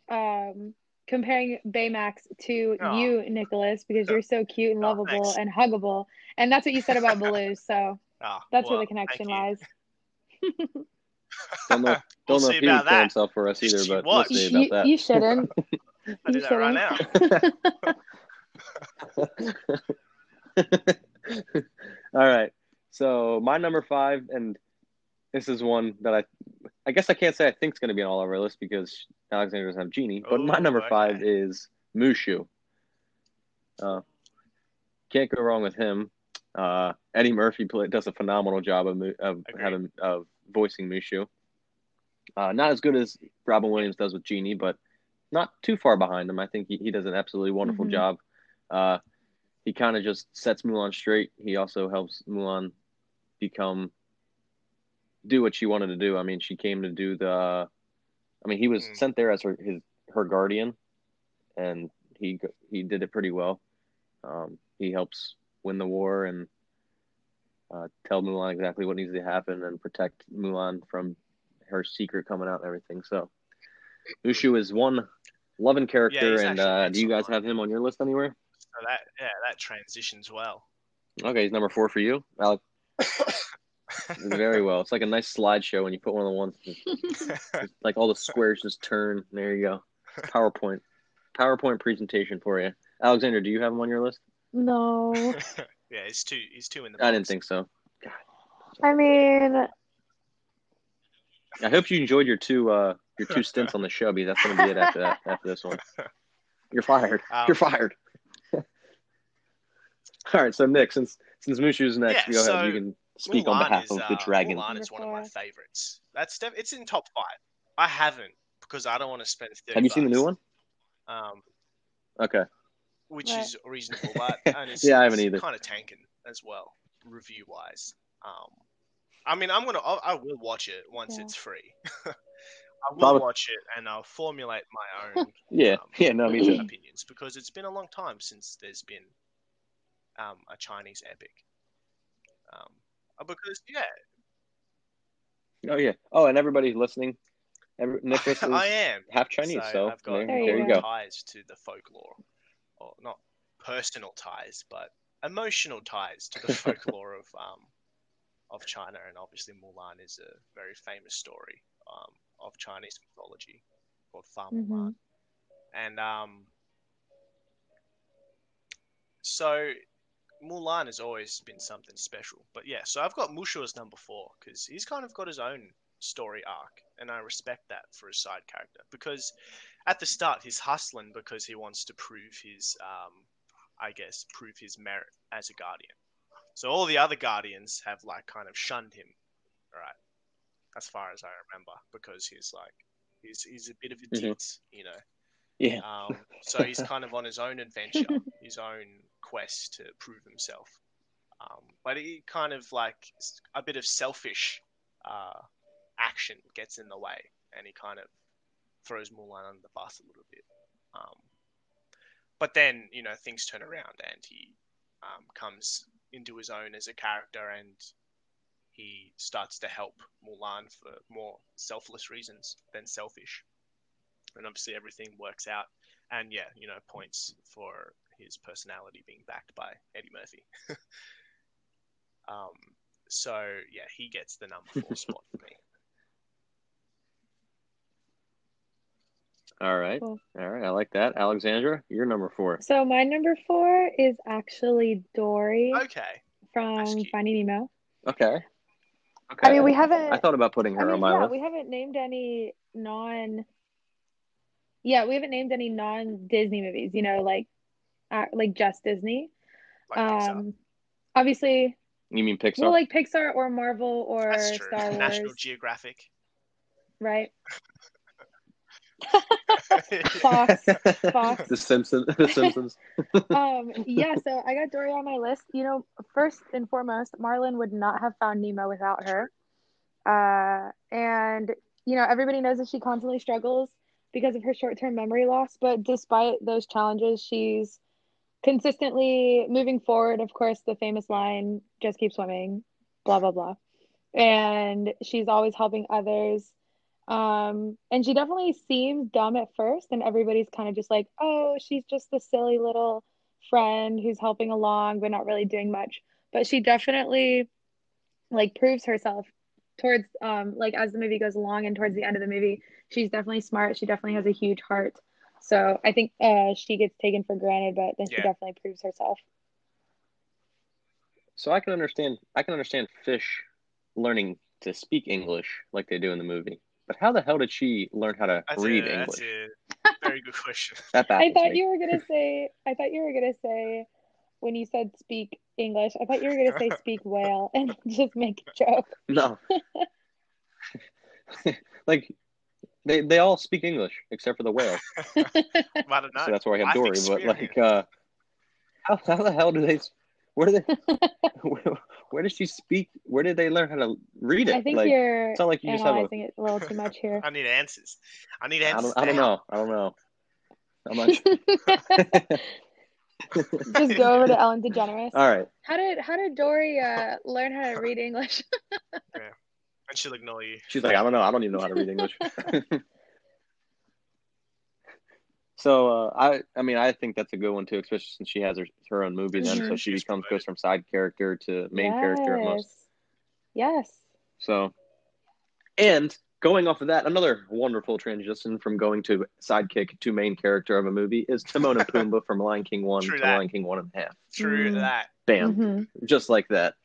um, comparing Baymax to Aw. you, Nicholas, because you're so cute and Oh, lovable thanks. and huggable, and that's what you said about Baloo. So Ah, that's well, where the connection lies. Don't know, We'll know if he would kill himself for us either, She but was. we'll see you, about you shouldn't. I do You that right now. All right. So my number five, and this is one that I, I guess I can't say I think it's going to be on all of our list because Alexander doesn't have Genie. But my number okay. five is Mushu. Uh, can't go wrong with him. Uh, Eddie Murphy play, does a phenomenal job of of Agreed. having of voicing Mushu. Uh, not as good as Robin Williams does with Genie, but not too far behind him. I think he, he does an absolutely wonderful Mhm. job. Uh, he kind of just sets Mulan straight. He also helps Mulan become do what she wanted to do. I mean, she came to do the. I mean, he was Mm. sent there as her his her guardian, and he he did it pretty well. Um, he helps win the war and uh, tell Mulan exactly what needs to happen and protect Mulan from her secret coming out and everything. So, Mushu is one loving character, he's and uh, do you guys have him on your list anywhere? So that yeah, that transitions well. Okay, he's number four for you, Alex. Very well. It's like a nice slideshow when you put one of the ones, just, like all the squares just turn. There you go. PowerPoint, PowerPoint presentation for you. Alexander, do you have him on your list? No, yeah, he's two. He's two in the. I didn't think so. God. I mean, I hope you enjoyed your two uh your two stints on the show because that's going to be it after that after this one. You're fired. Um, You're fired. All right, so Nick, since since Mushu's next, Yeah, go so ahead. You can speak on behalf is, of the uh, dragon. Mulan is one of my favorites. That's def- it's in top five. I haven't because I don't want to spend. 30 Have you seen the new one? Um, Okay. which Right. is reasonable, but and it's, Yeah, I haven't either. Kind of tanking as well, review wise. Um, I mean, I'm gonna, I'll, I will watch it once Yeah. it's free. I will Probably- watch it and I'll formulate my own Yeah. um, Yeah. No, me too. opinions because it's been a long time since there's been um, a Chinese epic. Um, because yeah, Oh yeah. Oh, and everybody listening, every, Nicholas is I am half Chinese, so, I've got there, There you go. go. ties to the folklore, or not personal ties, but emotional ties to the folklore of um of China, and obviously Mulan is a very famous story um of Chinese mythology called Fa Mhm. Mulan, and um so Mulan has always been something special. But yeah, so I've got Mushu as number four because he's kind of got his own story arc, and I respect that for a side character because at the start he's hustling because he wants to prove his, um, I guess, prove his merit as a guardian. So all the other guardians have like kind of shunned him, right? As far as I remember, because he's like he's he's a bit of a Mhm. dit, you know. Yeah. Um, so he's kind of on his own adventure, his own quest to prove himself. Um, but he kind of like a bit of selfish uh, action gets in the way, and he kind of throws Mulan under the bus a little bit. Um, but then you know things turn around, and he um, comes into his own as a character, and he starts to help Mulan for more selfless reasons than selfish. And obviously everything works out, and yeah, you know, points for his personality being backed by Eddie Murphy. um, so yeah, he gets the number four spot for me. All right. Cool. All right. I like that. Alexandra, you're number four. so my number four is actually Dory Okay, from Finding Nemo. Okay. Okay. I mean, we haven't. I thought about putting her I mean, on my yeah, list. we haven't named any non. Yeah, we haven't named any non Disney movies. You know, like, uh, like just Disney. like Pixar. Um, obviously, You mean Pixar? well, like Pixar or Marvel or That's true. Star Wars, National Geographic. right? Fox. Fox. the Simpsons. The Simpsons. um, yeah, so I got Dory on my list. You know, first and foremost, Marlin would not have found Nemo without her. Uh, and you know, everybody knows that she constantly struggles because of her short-term memory loss, but despite those challenges, she's consistently moving forward. Of course, the famous line, just keep swimming, blah blah blah. And she's always helping others. Um, and she definitely seems dumb at first, and everybody's kind of just like, oh, she's just the silly little friend who's helping along but not really doing much. But she definitely like proves herself towards um like as the movie goes along and towards the end of the movie, she's definitely smart. She definitely has a huge heart. So I think uh she gets taken for granted, but then she Yeah. definitely proves herself. So I can understand I can understand fish learning to speak English like they do in the movie. But how the hell did she learn how to That's read a, English? That's a very good question. That I thought me. you were gonna say I thought you were gonna say when you said speak English, I thought you were gonna say speak whale and just make a joke. No. like they they all speak English except for the whale. I don't know. So that's why I have Life Dory. But like uh how how the hell do they where do they where, where does she speak where did they learn how to read it? I think like you're it's not like you just have a analyzing it a little too much here. I need answers. I need I answers. don't I don't know. I don't know. I'm not sure. Just go over to Ellen DeGeneres. All right. How did how did Dory uh, learn how to read English? And she'll ignore you. She's like, I don't know. I don't even know how to read English. so uh, I, I mean, I think that's a good one too, especially since she has her, her own movie. Then, so Mhm. she She's becomes promoted. goes from side character to main character almost. Yes. So, and going off of that, another wonderful transition from going to sidekick to main character of a movie is Timon and Pumbaa from Lion King one True to that. Lion King one and a half. True Mm. that. Bam, Mhm. just like that.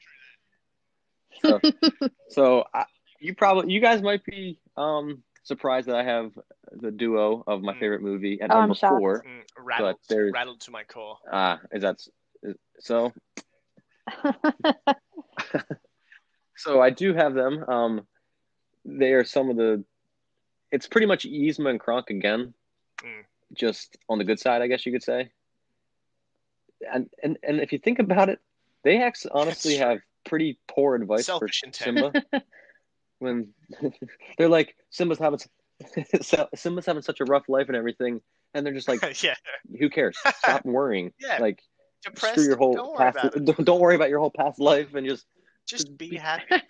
So, so I, you probably, you guys might be um surprised that I have the duo of my Mm. favorite movie at Oh, I'm number four. Mm, rattled, there's- rattled to my core. Ah, is that is, so? So I do have them. Um, they are some of the. It's pretty much Yzma and Kronk again, Mm. just on the good side, I guess you could say. And and and if you think about it, they actually honestly have pretty poor advice Selfish for intent. Simba. when they're like Simba's having Simba's having such a rough life and everything, and they're just like, yeah. who cares? Stop worrying. Yeah. Like Depressed. screw your whole Don't worry past. about. Don't, don't worry about your whole past life and just Just be be- happy.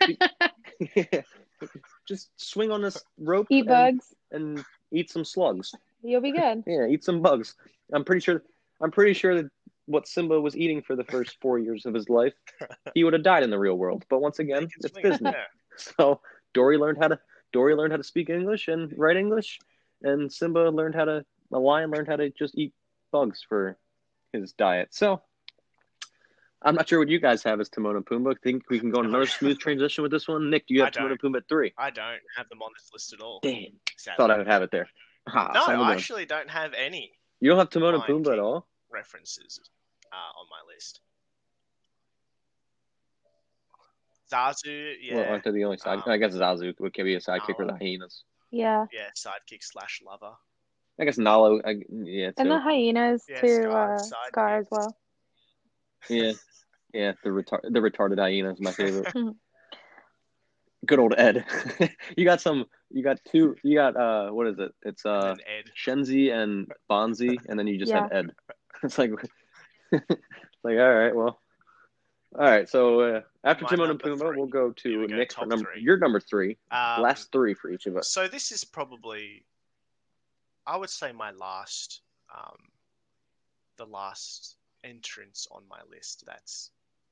just swing on this rope Eat and, bugs. and eat some slugs. You'll be good. Yeah, eat some bugs. I'm pretty sure. I'm pretty sure that what Simba was eating for the first four years of his life, he would have died in the real world. But once again, it's. Disney. So Dory learned how to Dory learned how to speak English and write English, and Simba learned how to the lion learned how to just eat bugs for his diet. So I'm not sure what you guys have as Timon and Pumbaa. Think we can go on another smooth transition with this one. Nick, do you have Timon and Pumbaa at three? I don't have them on this list at all. Damn, sadly. thought I would have it there. Ah, no, a I actually don't have any you don't have Timon and Pumbaa at all. References uh, on my list. Zazu, yeah, Well, aren't they the only side? Um, I guess Zazu would be a sidekick for the hyenas. Yeah. yeah, sidekick slash lover. I guess Nala. I, yeah, And the hyenas Yeah, too, Scar- uh, Scar as well. Yeah, yeah. The retar- the retarded hyena is my favorite. Good old Ed. you got some. You got two. You got uh. What is it? It's uh. then Ed. Shenzi and Bonzi, and then you just Yeah. had Ed. It's like, it's like all right, well, all right. So uh, after My Timon and Pumbaa, three. we'll go to we go, Nick for number. three. Your number three. Um, Last three for each of us. So this is probably, I would say, my last, um, the last entrance on my list. That's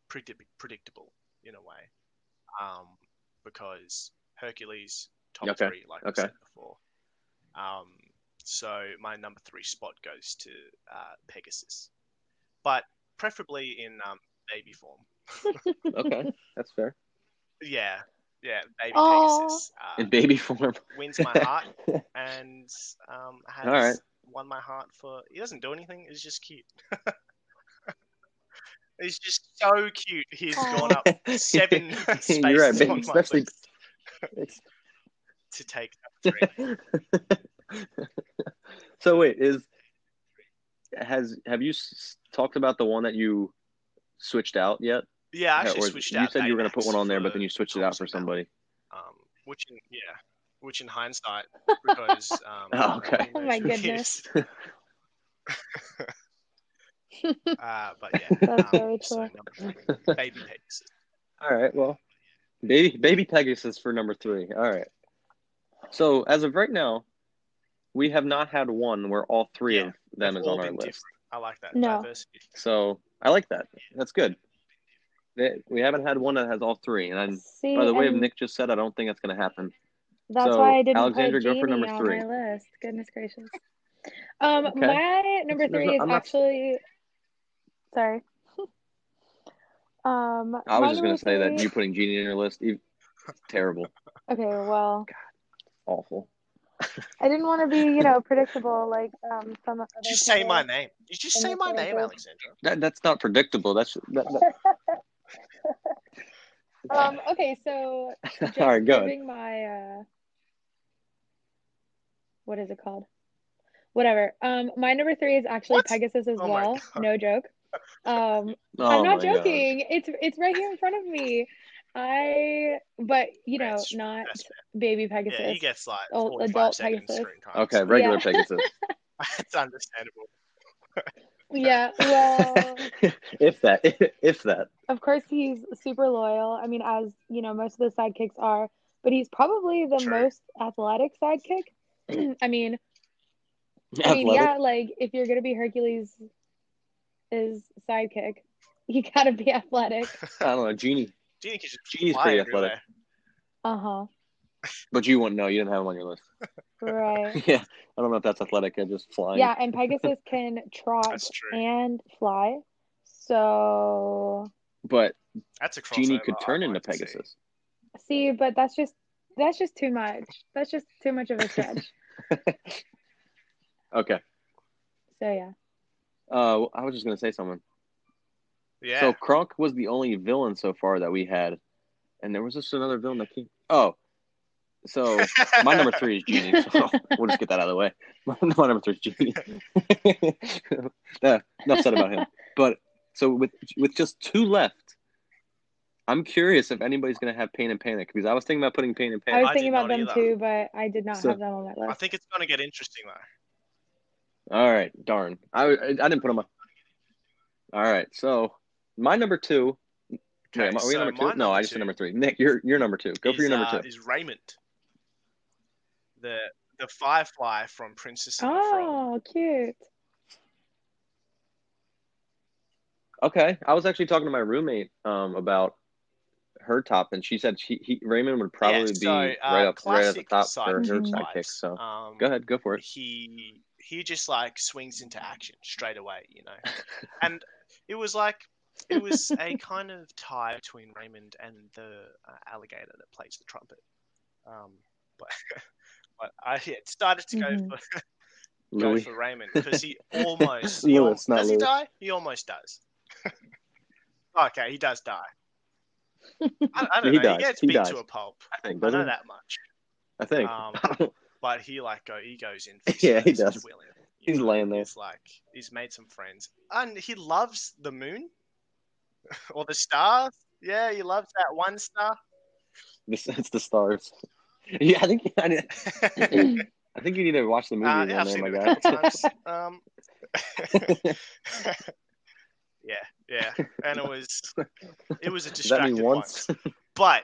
pretty predictable in a way, um, because Hercules top Okay, three, like okay. I said before. Um, so my number three spot goes to uh, Pegasus, but preferably in um, baby form. Okay, that's fair. Yeah, yeah, baby Aw. Pegasus. Uh, In baby form. wins my heart and um, has All right. won my heart for. He doesn't do anything. He's just cute. he's just so cute. He's Aw. gone up seven spaces You're right, baby, on my especially- list to take that three. So wait, is has have you s- talked about the one that you switched out yet? Yeah, I actually Or switched you out. said you were going to put one on there, but then you switched it out for somebody. Um, which in, yeah, which in hindsight, because um, Oh, okay. Oh my who knows who he goodness. uh, but yeah, That's um, very so true. number baby Pegasus. All right, well, baby baby Pegasus for number three. All right. So as of right now, we have not had one where all three Yeah, of them is on our list. different. I like that No. diversity. So I like that. That's good. We haven't had one that has all three. And I, See, by the way, if Nick just said, I don't think that's going to happen. that's so, why I didn't Alexandra, put go for Genie number on three. my list. Goodness gracious. Um, Okay. my number three no- is I'm not- actually sorry. um, I was just going to say that you putting Genie in your list, you, terrible, Okay, well, God, awful. I didn't want to be, you know, predictable like um some other Just say my name. You just say my name, group. Alexandra. That, that's not predictable. That's that, that- Um, okay, so just all right. Go ahead. giving my uh, what is it called? Whatever. Um, my number three is actually What? Pegasus as Oh well. No joke. Um, Oh I'm not my God. joking. It's it's right here in front of me. I, but you know, That's- not that's baby Pegasus. Yeah, he gets like Old adult Pegasus. screen time. Okay, so regular Yeah. Pegasus. It's understandable. Yeah, well, if that, if that. of course he's super loyal. I mean, as you know, most of the sidekicks are, but he's probably the True. most athletic sidekick. I mean, I mean, yeah, like if you're gonna be Hercules' is sidekick, you gotta be athletic. I don't know, Genie, Genie can just Genie's pretty athletic. Uh huh. but you wouldn't know. You didn't have him on your list. Right. yeah, I don't know if that's athletic. I just flying. Yeah, and Pegasus can trot and fly. So but That's a crossover. Genie could turn into like to see. Pegasus. see, but that's just that's just too much. That's just too much of a stretch. Okay. so yeah. Uh, I was just gonna say something. Yeah. So Kronk was the only villain so far that we had, and there was just another villain that came. Oh, so my number three is Genie. So we'll just get that out of the way. My, my number three is Genie. uh, enough said about him. But so with with just two left, I'm curious if anybody's gonna have Pain and Panic because I was thinking about putting Pain and Panic. I was thinking did about them either. too, but I did not So- have them on my I think it's going to get interesting though. All right, darn. I I, I didn't put them on. All right, so my number two. Okay, Wait, am I- are we so number two? my no, I just said number three. Nick, you're you're number two. Go for your is, number uh, two. Is Raymond. The the firefly from Princess and the Frog. Oh, cute. Okay, I was actually talking to my roommate um about her top, and she said she he, Raymond would probably Yeah, be so, uh, right up right at the classic top for her sidekick sidekick. So Um, go ahead, go for it. he he just like swings into action straight away, you know. and it was like it was a kind of tie between Raymond and the uh, alligator that plays the trumpet. Um, but but I yeah, decided to go Mhm. for go for Raymond because he almost he Louis, al- not does he die? He almost does. okay, he does die. I, I don't He know. dies, He gets he beat dies. to a pulp. I think I doesn't know he? that much. I think. Um, But he like go he goes in. For Yeah, he service, does. willing, you He's know, laying there. He's like he's made some friends, and he loves the moon or the stars. Yeah, he loves that one star. This it's the stars. Yeah, I think I, need- I think you need to watch the movie Uh, yeah, I've there, seen my it a guy. couple times. Um, yeah, yeah, and it was it was a distracted once? one, but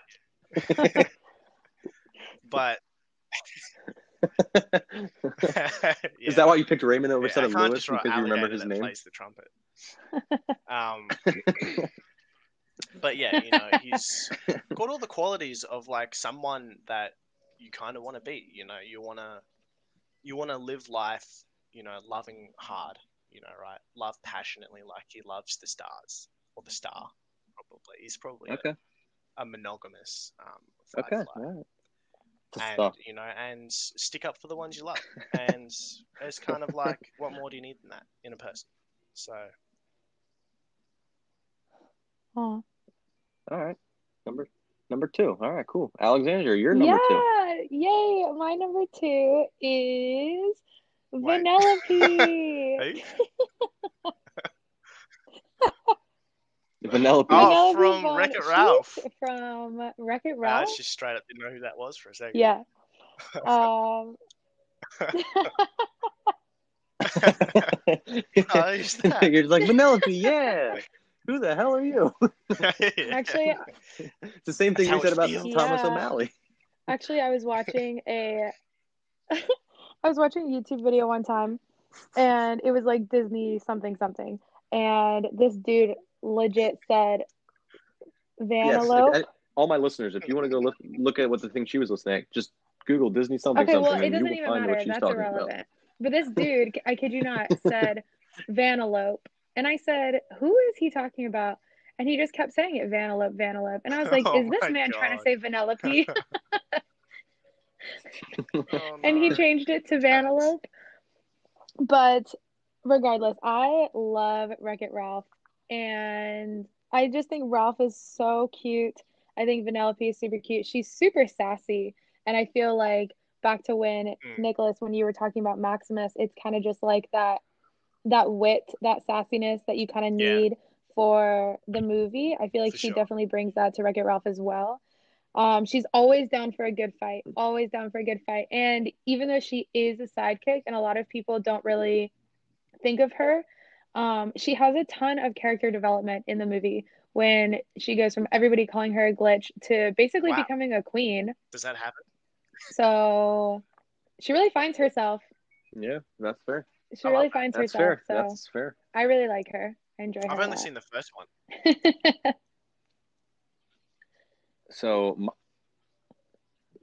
but Is that why you picked Raymond over yeah, instead of Louis just write because you remember alligator his name? Plays the trumpet. Um, but yeah, you know, he's got all the qualities of like someone that you kind of want to be. You know, you want to you want to live life, you know, loving hard. You know, right? Love passionately, like he loves the stars or the star. Probably, he's probably Okay. a, monogamous um, Okay. firefly. All right. Just And stop. you know, and stick up for the ones you love, and it's kind of like, what more do you need than that in a person? So Aw. All right. Number number two. All right. Cool. Alexander, you're number two. yeah, yay! My number two is Wait. Vanellope. Who? Vanellope. Oh, Vanellope from von Wreck-It Ralph. From Wreck It I Ralph. just straight up didn't know who that was for a second. Yeah. Um. Oh, who's that? You're just like Vanellope. Yeah. Who the hell are you? Actually, It's the same thing you said about feels. Thomas Yeah. O'Malley. Actually, I was watching a I was watching a YouTube video one time and it was like Disney something something. And this dude legit said Vanellope. Yes, all my listeners, if you want to go look look at what the thing she was listening at, just Google Disney something okay, something, well, it doesn't even matter. That's irrelevant. about. But this dude, I kid you not, said Vanellope. And I said, Who is he talking about? And he just kept saying it, Vanellope, Vanellope. And I was like, Oh Is this my man trying to say Vanellope? Oh, and he changed it to Vanellope. But regardless, I love Wreck It Ralph. And I just think Ralph is so cute. I think Vanellope is super cute. She's super sassy. And I feel like back to when Mm. Nicholas, when you were talking about Maximus, it's kind of just like that that wit, that sassiness that you kind of Yeah. need for the movie. I feel like For she sure. definitely brings that to Wreck It Ralph as well. Um, she's always down for a good fight, always down for a good fight. And even though she is a sidekick, and a lot of people don't really think of her, um, she has a ton of character development in the movie when she goes from everybody calling her a glitch to basically Wow. becoming a queen. Does that happen? So she really finds herself. Yeah, that's fair. She I really love that. finds That's herself. fair. So That's fair. I really like her. I enjoy her. I've only seen the first one. So, m-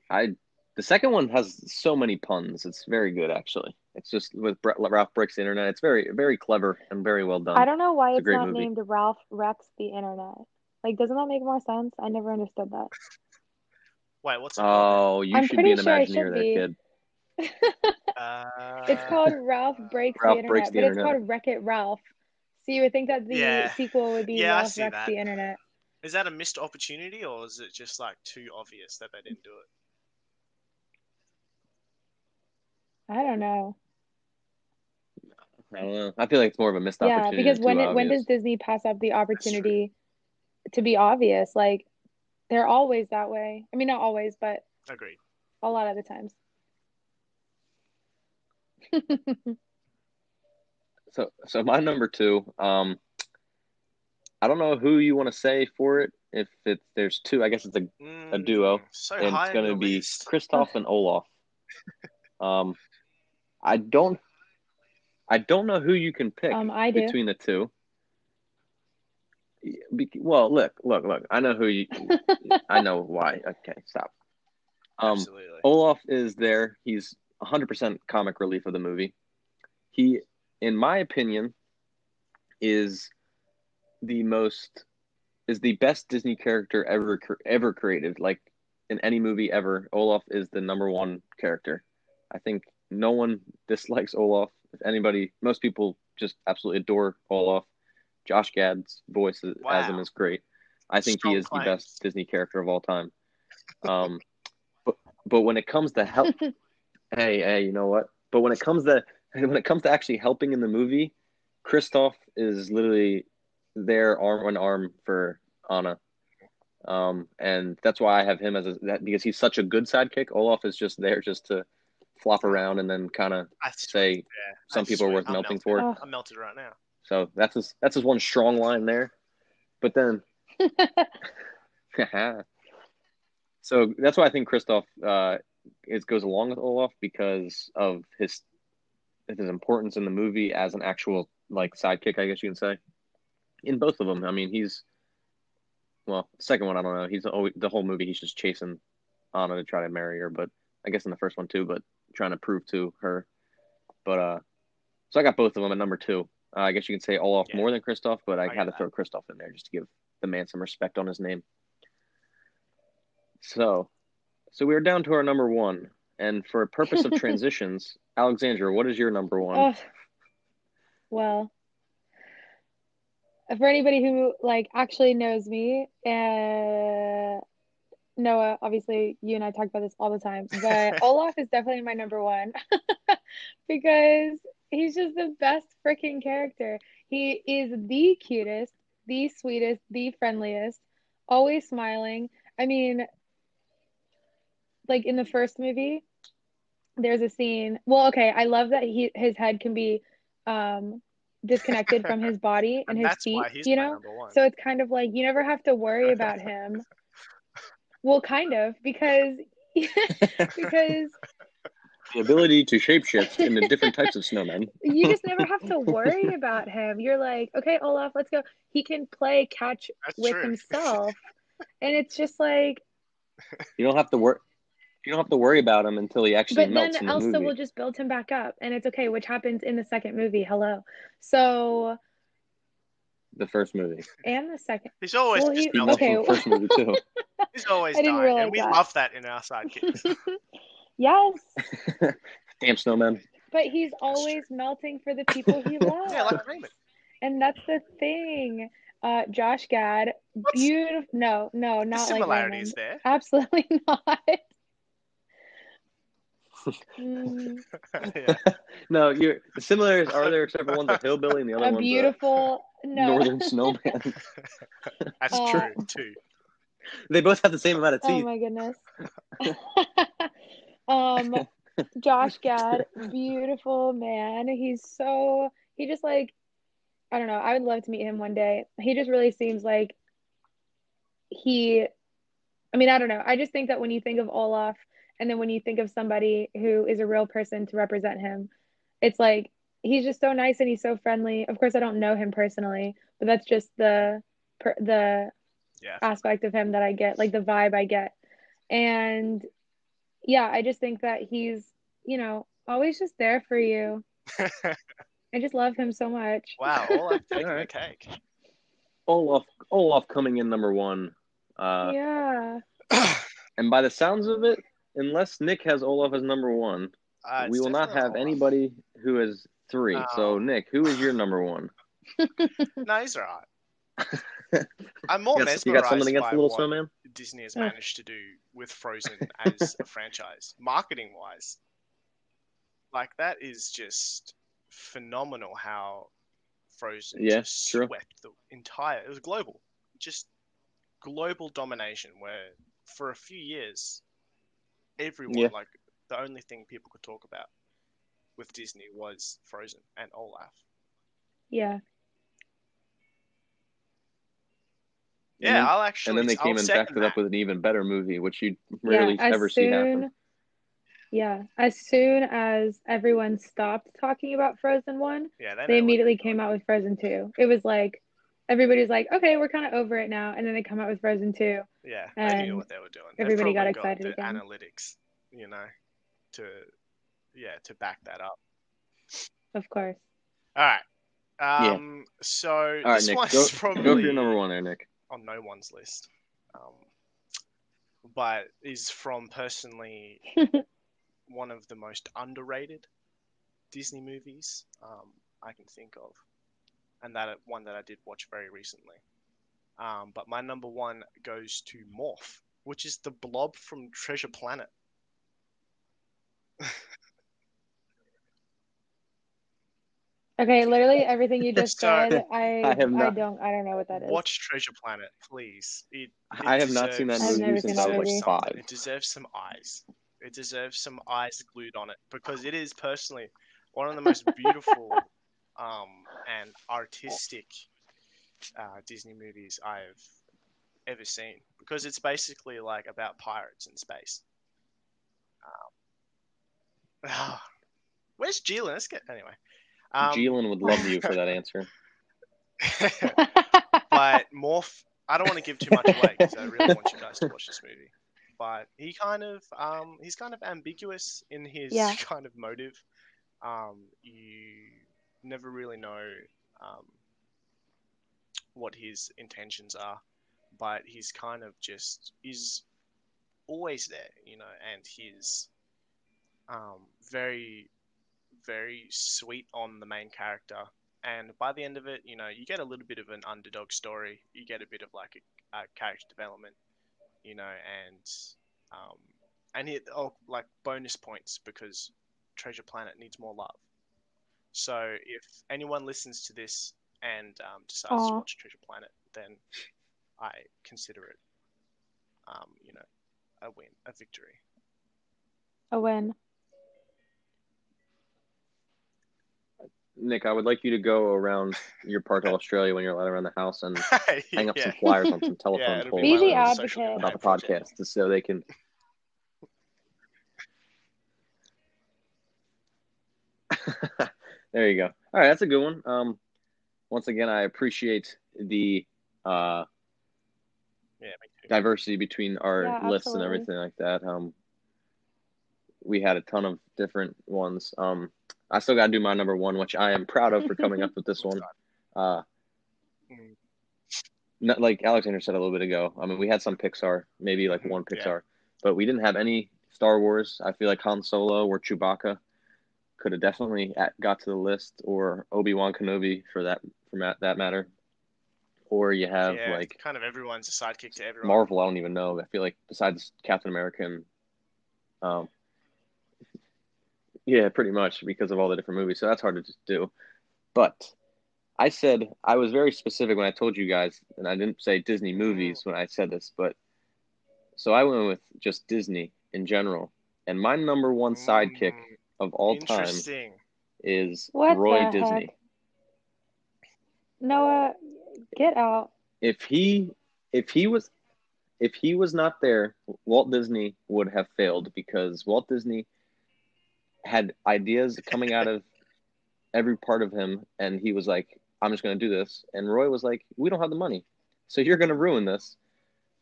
I the second one has so many puns. It's very good, actually. It's just with Bre- Ralph breaks the internet. It's very, very clever and very well done. I don't know why It's it's not movie. named Ralph Wrecks the Internet. Like, doesn't that make more sense? I never understood that. Wait, what's it called? Oh, you I'm should be an pretty sure Imagineer should there, be. kid. Uh, It's called Ralph Breaks Ralph the Internet, Breaks the but it's called Wreck It Ralph. So you would think that the Yeah. sequel would be Yeah, Ralph see Wrecks that. the Internet. Is that a missed opportunity, or is it just like too obvious that they didn't do it? I don't know. I don't know. I feel like it's more of a missed Yeah, opportunity. because when it, when does Disney pass up the opportunity to be obvious? Like, they're always that way. I mean, not always, but Agreed. a lot of the times. So, so my number two. Um, I don't know who you want to say for it. If it's there's two, I guess it's a Mm, duo, So and high it's going to be list. Kristoff and Olaf. Um, I don't, I don't know who you can pick Um, I do. between the two. Be- Well, look, look, look. I know who you. I know why. Okay, stop. Um, Absolutely. Olaf is there. He's 100% comic relief of the movie. He, in my opinion, is the most is the best Disney character ever ever created. Like in any movie ever, Olaf is the number one character. I think no one dislikes Olaf. If anybody, most people just absolutely adore Olaf. Josh Gad's voice as him is great. I think Strong he is claims. the best Disney character of all time. Um, but but when it comes to help, hey hey, you know what? But when it comes to when it comes to actually helping in the movie, Kristoff is literally there arm in arm for Anna. Um, and that's why I have him as a, that because he's such a good sidekick. Olaf is just there just to flop around and then kind of say yeah, some that's people are worth I'm melting melted. for. Oh. I'm melted right now. So that's his that's his one strong line there. But then so that's why I think Kristoff uh it goes along with Olaf because of his his importance in the movie as an actual like sidekick, I guess you can say. In both of them, I mean, he's well, second one I don't know. He's always the whole movie he's just chasing Anna to try to marry her, but I guess in the first one too, but trying to prove to her. But uh, so I got both of them at number two. Uh, I guess you can say Olaf Yeah. more than Kristoff, but I, I had to that. throw Kristoff in there just to give the man some respect on his name. So, so we are down to our number one, and for a purpose of transitions, Alexandra, what is your number one? Oh, well, for anybody who like actually knows me, uh, Noah, obviously you and I talk about this all the time, but Olaf is definitely my number one because he's just the best freaking character. He is the cutest, the sweetest, the friendliest, always smiling. I mean, like in the first movie, there's a scene. Well, okay, I love that he his head can be um disconnected from his body and And his feet, you know? So it's kind of like you never have to worry about him. Well, kind of, because because The ability to shapeshift into different types of snowmen. you just never have to worry about him. You're like, okay, Olaf, let's go. He can play catch That's with true. himself. and it's just like, You don't have to work. You don't have to worry about him until he actually but melts then in the Elsa movie. will just build him back up and it's okay, which happens in the second movie. Hello. So, The first movie. and the second. He's always Well, just he- He melting. okay. the first movie too. He's always I didn't dying, realize and we that. love that in our sidekicks. yes, Damn snowman. but he's always melting for the people he loves. yeah, like Raymond. And that's the thing. Uh, Josh Gad, beautiful. No, no, not like similarities Raymond. there. Absolutely not. Mm, yeah. No, you're the similarities are there except for one's a hillbilly and the other a one's beautiful a no. northern snowman. That's Uh, true too. they both have the same amount of teeth. Oh my goodness. um, Josh Gad, beautiful man. He's so he just like I don't know. I would love to meet him one day. He just really seems like he. I mean, I don't know. I just think that when you think of Olaf, and then when you think of somebody who is a real person to represent him, it's like he's just so nice and he's so friendly. Of course, I don't know him personally, but that's just the the Yeah. aspect of him that I get, like the vibe I get. And yeah, I just think that he's, you know, always just there for you. I just love him so much. wow, all I've taken the Alright. cake. Olaf Olaf coming in number one. Uh, yeah. and by the sounds of it, unless Nick has Olaf as number one, Uh, we will not have Olaf. anybody who has three. So. Nick, who is your number one? No, he's alright. I'm more You got, you got something against by the Little what Snowman? Disney has managed to do with Frozen as a franchise, marketing wise. Like that is just phenomenal how Frozen Yeah, just true. swept the entire it was global. Just global domination where for a few years everyone Yeah. like the only thing people could talk about with Disney was Frozen and Olaf. Yeah. Yeah, And then- I'll actually and then they I'll came and second backed it up with an even better movie, which you rarely yeah. As ever see happen. yeah, as soon as everyone stopped talking about Frozen 1, Yeah, they know immediately came out with Frozen 2. It was like everybody's like, okay, we're kind of over it now. And then they come out with Frozen 2. Yeah, they knew and what they were doing. Everybody got probably excited the again. Analytics, you know, to yeah, to back that up. Of course. All right. Um. So All right, this Nick, one's go, probably go for your number one there, Nick. on no one's list, um, but is from personally one of the most underrated Disney movies um, I can think of, and that one that I did watch very recently. Um, but my number one goes to Morph, which is the blob from Treasure Planet. Okay, literally everything you just So- said, I I I, have not- don't I don't know what that is. Watch Treasure Planet, please. It, it I have not seen that deserves- I've never movie seen since I was like five. It deserves some eyes. It deserves some eyes glued on it because it is personally one of the most beautiful um, and artistic uh, Disney movies I've ever seen because it's basically like about pirates in space. Um, where's Gillian? Let's get anyway. Um, Jeelan would love you for that answer. but Morph, I don't want to give too much away because I really want you guys to watch this movie. But he kind of, um, he's kind of ambiguous in his Yeah. kind of motive. Um, you never really know um, what his intentions are, but he's kind of just is always there, you know, and he's um, very, very sweet on the main character and by the end of it, you know, you get a little bit of an underdog story. You get a bit of like a, a character development, you know, and um, and it oh like bonus points because Treasure Planet needs more love. So if anyone listens to this and um, decides Aww. to watch Treasure Planet, then I consider it, um, you know, a win, a victory. A win. Nick, I would like you to go around your part of Australia when you're allowed around the house and hang up some flyers on some telephone yeah, poles about the podcast just so they can. there you go. All right, that's a good one. Um, once again, I appreciate the uh, Yeah, diversity between our Yeah, lists and everything like that. Um, we had a ton of different ones. Um, I still got to do my number one, which I am proud of for coming up with this one. Uh, not, like Alexander said a little bit ago. I mean, we had some Pixar, maybe like one Yeah. Pixar, but we didn't have any Star Wars. I feel like Han Solo or Chewbacca could have definitely at, got to the list, or Obi Wan Kenobi for that for ma- that matter. Or you have yeah, like kind of everyone's a sidekick to everyone. Marvel. I don't even know. I feel like besides Captain America and um, yeah, pretty much because of all the different movies. So that's hard to just do. But I said I was very specific when I told you guys, and I didn't say Disney movies when I said this, but so I went with just Disney in general. And my number one sidekick Mm, of all time is What Roy Disney. heck? Noah, get out. If he if he was if he was not there, Walt Disney would have failed because Walt Disney had ideas coming out of every part of him and he was like, I'm just gonna do this. And Roy was like, We don't have the money. So you're gonna ruin this.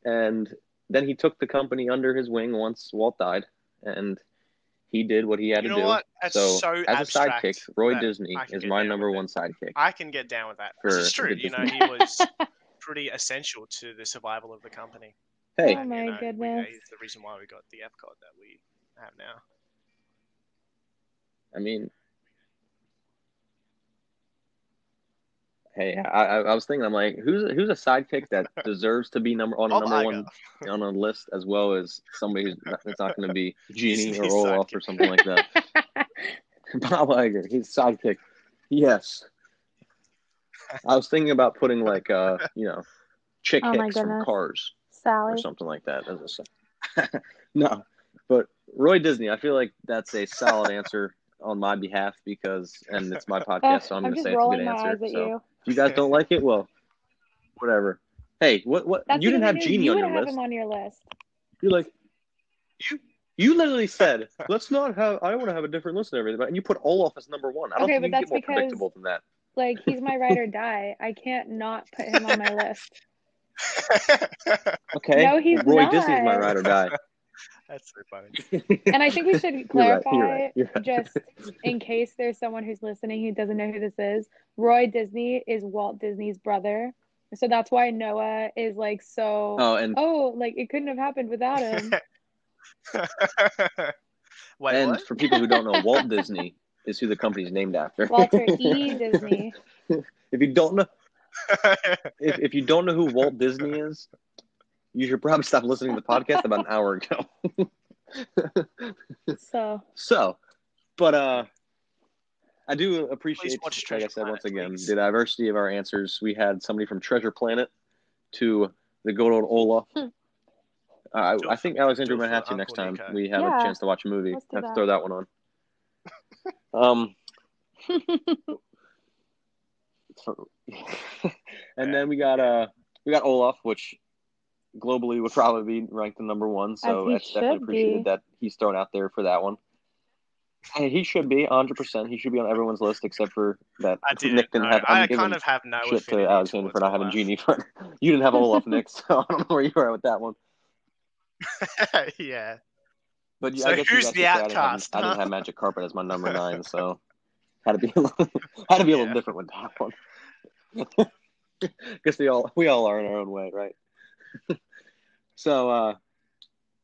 And then he took the company under his wing once Walt died and he did what he had You to know do. what? That's so, so, as abstract a sidekick, Roy Disney is my number one sidekick. I can get down with that. For This is true. You know, Disney- he was pretty essential to the survival of the company. Hey, Oh And, my you know, we- goodness. he's the reason why we got the Epcot that we have now. I mean, hey, I, I, I was thinking, I'm like, who's who's a sidekick that deserves to be number on a Bob number one on a list as well as somebody who's not, that's not going to be Genie or Disney's Olaf or something like that. Bob Iger, he's sidekick. Yes. I was thinking about putting like uh, you know, chick Oh hicks from goodness. Cars or something like that. As a, si- no, but Roy Disney, I feel like that's a solid answer on my behalf because, and it's my podcast, so I'm, I'm going to say it's a rolling good my answer. eyes at so you. If you guys don't like it, well, whatever. Hey, what? What? That's you didn't have Genie you on your have list. him on your list. You're like, you. You literally said, "Let's not have. I want to have a different list and everything." And you put Olaf as number one. I don't Okay, think but you can get more that's because- predictable than that. Like he's my ride or die. I can't not put him on my list. Okay. No, he's Roy not. Disney's my ride or die. That's so funny. And I think we should You're right, clarify, you're right, you're right. just in case there's someone who's listening who doesn't know who this is. Roy Disney is Walt Disney's brother, so that's why Noah is like so. Oh, and Oh, like it couldn't have happened without him. Wait, and what? for people who don't know, Walt Disney is who the company's named after. Walter E. Disney. if you don't know, if, if you don't know who Walt Disney is, you should probably stop listening to the podcast about an hour ago. So so, but uh, I do appreciate, watch like I Treasure said once again, please. the diversity of our answers. We had somebody from Treasure Planet to the good old Olaf. Hmm. Uh, I, I think for- Alexandra might have to next time Nico. we have Yeah. a chance to watch a movie. Let's do have to throw that one on. Um, and then we got uh we got Olaf, which globally would probably be ranked the number one. So he that's definitely appreciated be. that he's thrown out there for that one. And he should be 100. percent He should be on everyone's list except for that I didn't. Nick didn't know. have. I'm I kind of have no shit to Alexander for not having Olaf. Genie, but you didn't have Olaf, Nick. So I don't know where you are with that one. yeah. But yeah, So I guess who's the could say I didn't have- outcast, I didn't have Magic Carpet as my number nine, so had to be a little, had to be a little Yeah. different with that one. guess we all we all are in our own way, right? So uh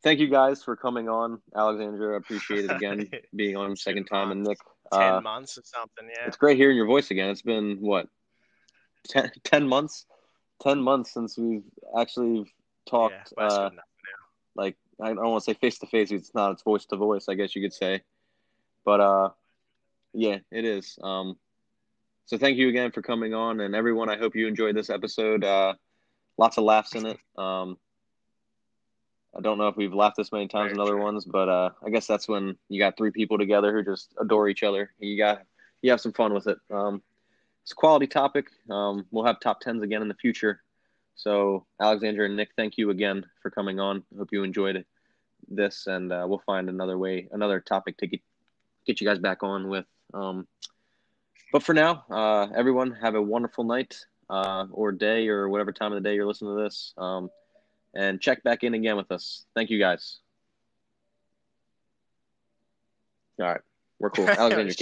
thank you guys for coming on. Alexandra, I appreciate it again being on second time and Nick. Ten Uh, months or something. Yeah. it's great hearing your voice again. It's been what 10, 10 months? 10 months since we've actually talked that's uh like I don't want to say face to face. It's not. It's voice to voice. I guess you could say. But uh, yeah, it is. Um, so thank you again for coming on, and everyone. I hope you enjoyed this episode. Uh, lots of laughs in it. Um, I don't know if we've laughed this many times Very in other true. ones, but uh, I guess that's when you got three people together who just adore each other. You got you have some fun with it. Um, it's a quality topic. Um, we'll have top tens again in the future. So, Alexandra and Nick, thank you again for coming on. Hope you enjoyed it, this, and uh, we'll find another way, another topic to get get you guys back on with Um, but for now, uh, everyone have a wonderful night uh, or day or whatever time of the day you're listening to this. And check back in again with us. Thank you guys. All right. We're cool. Alexander,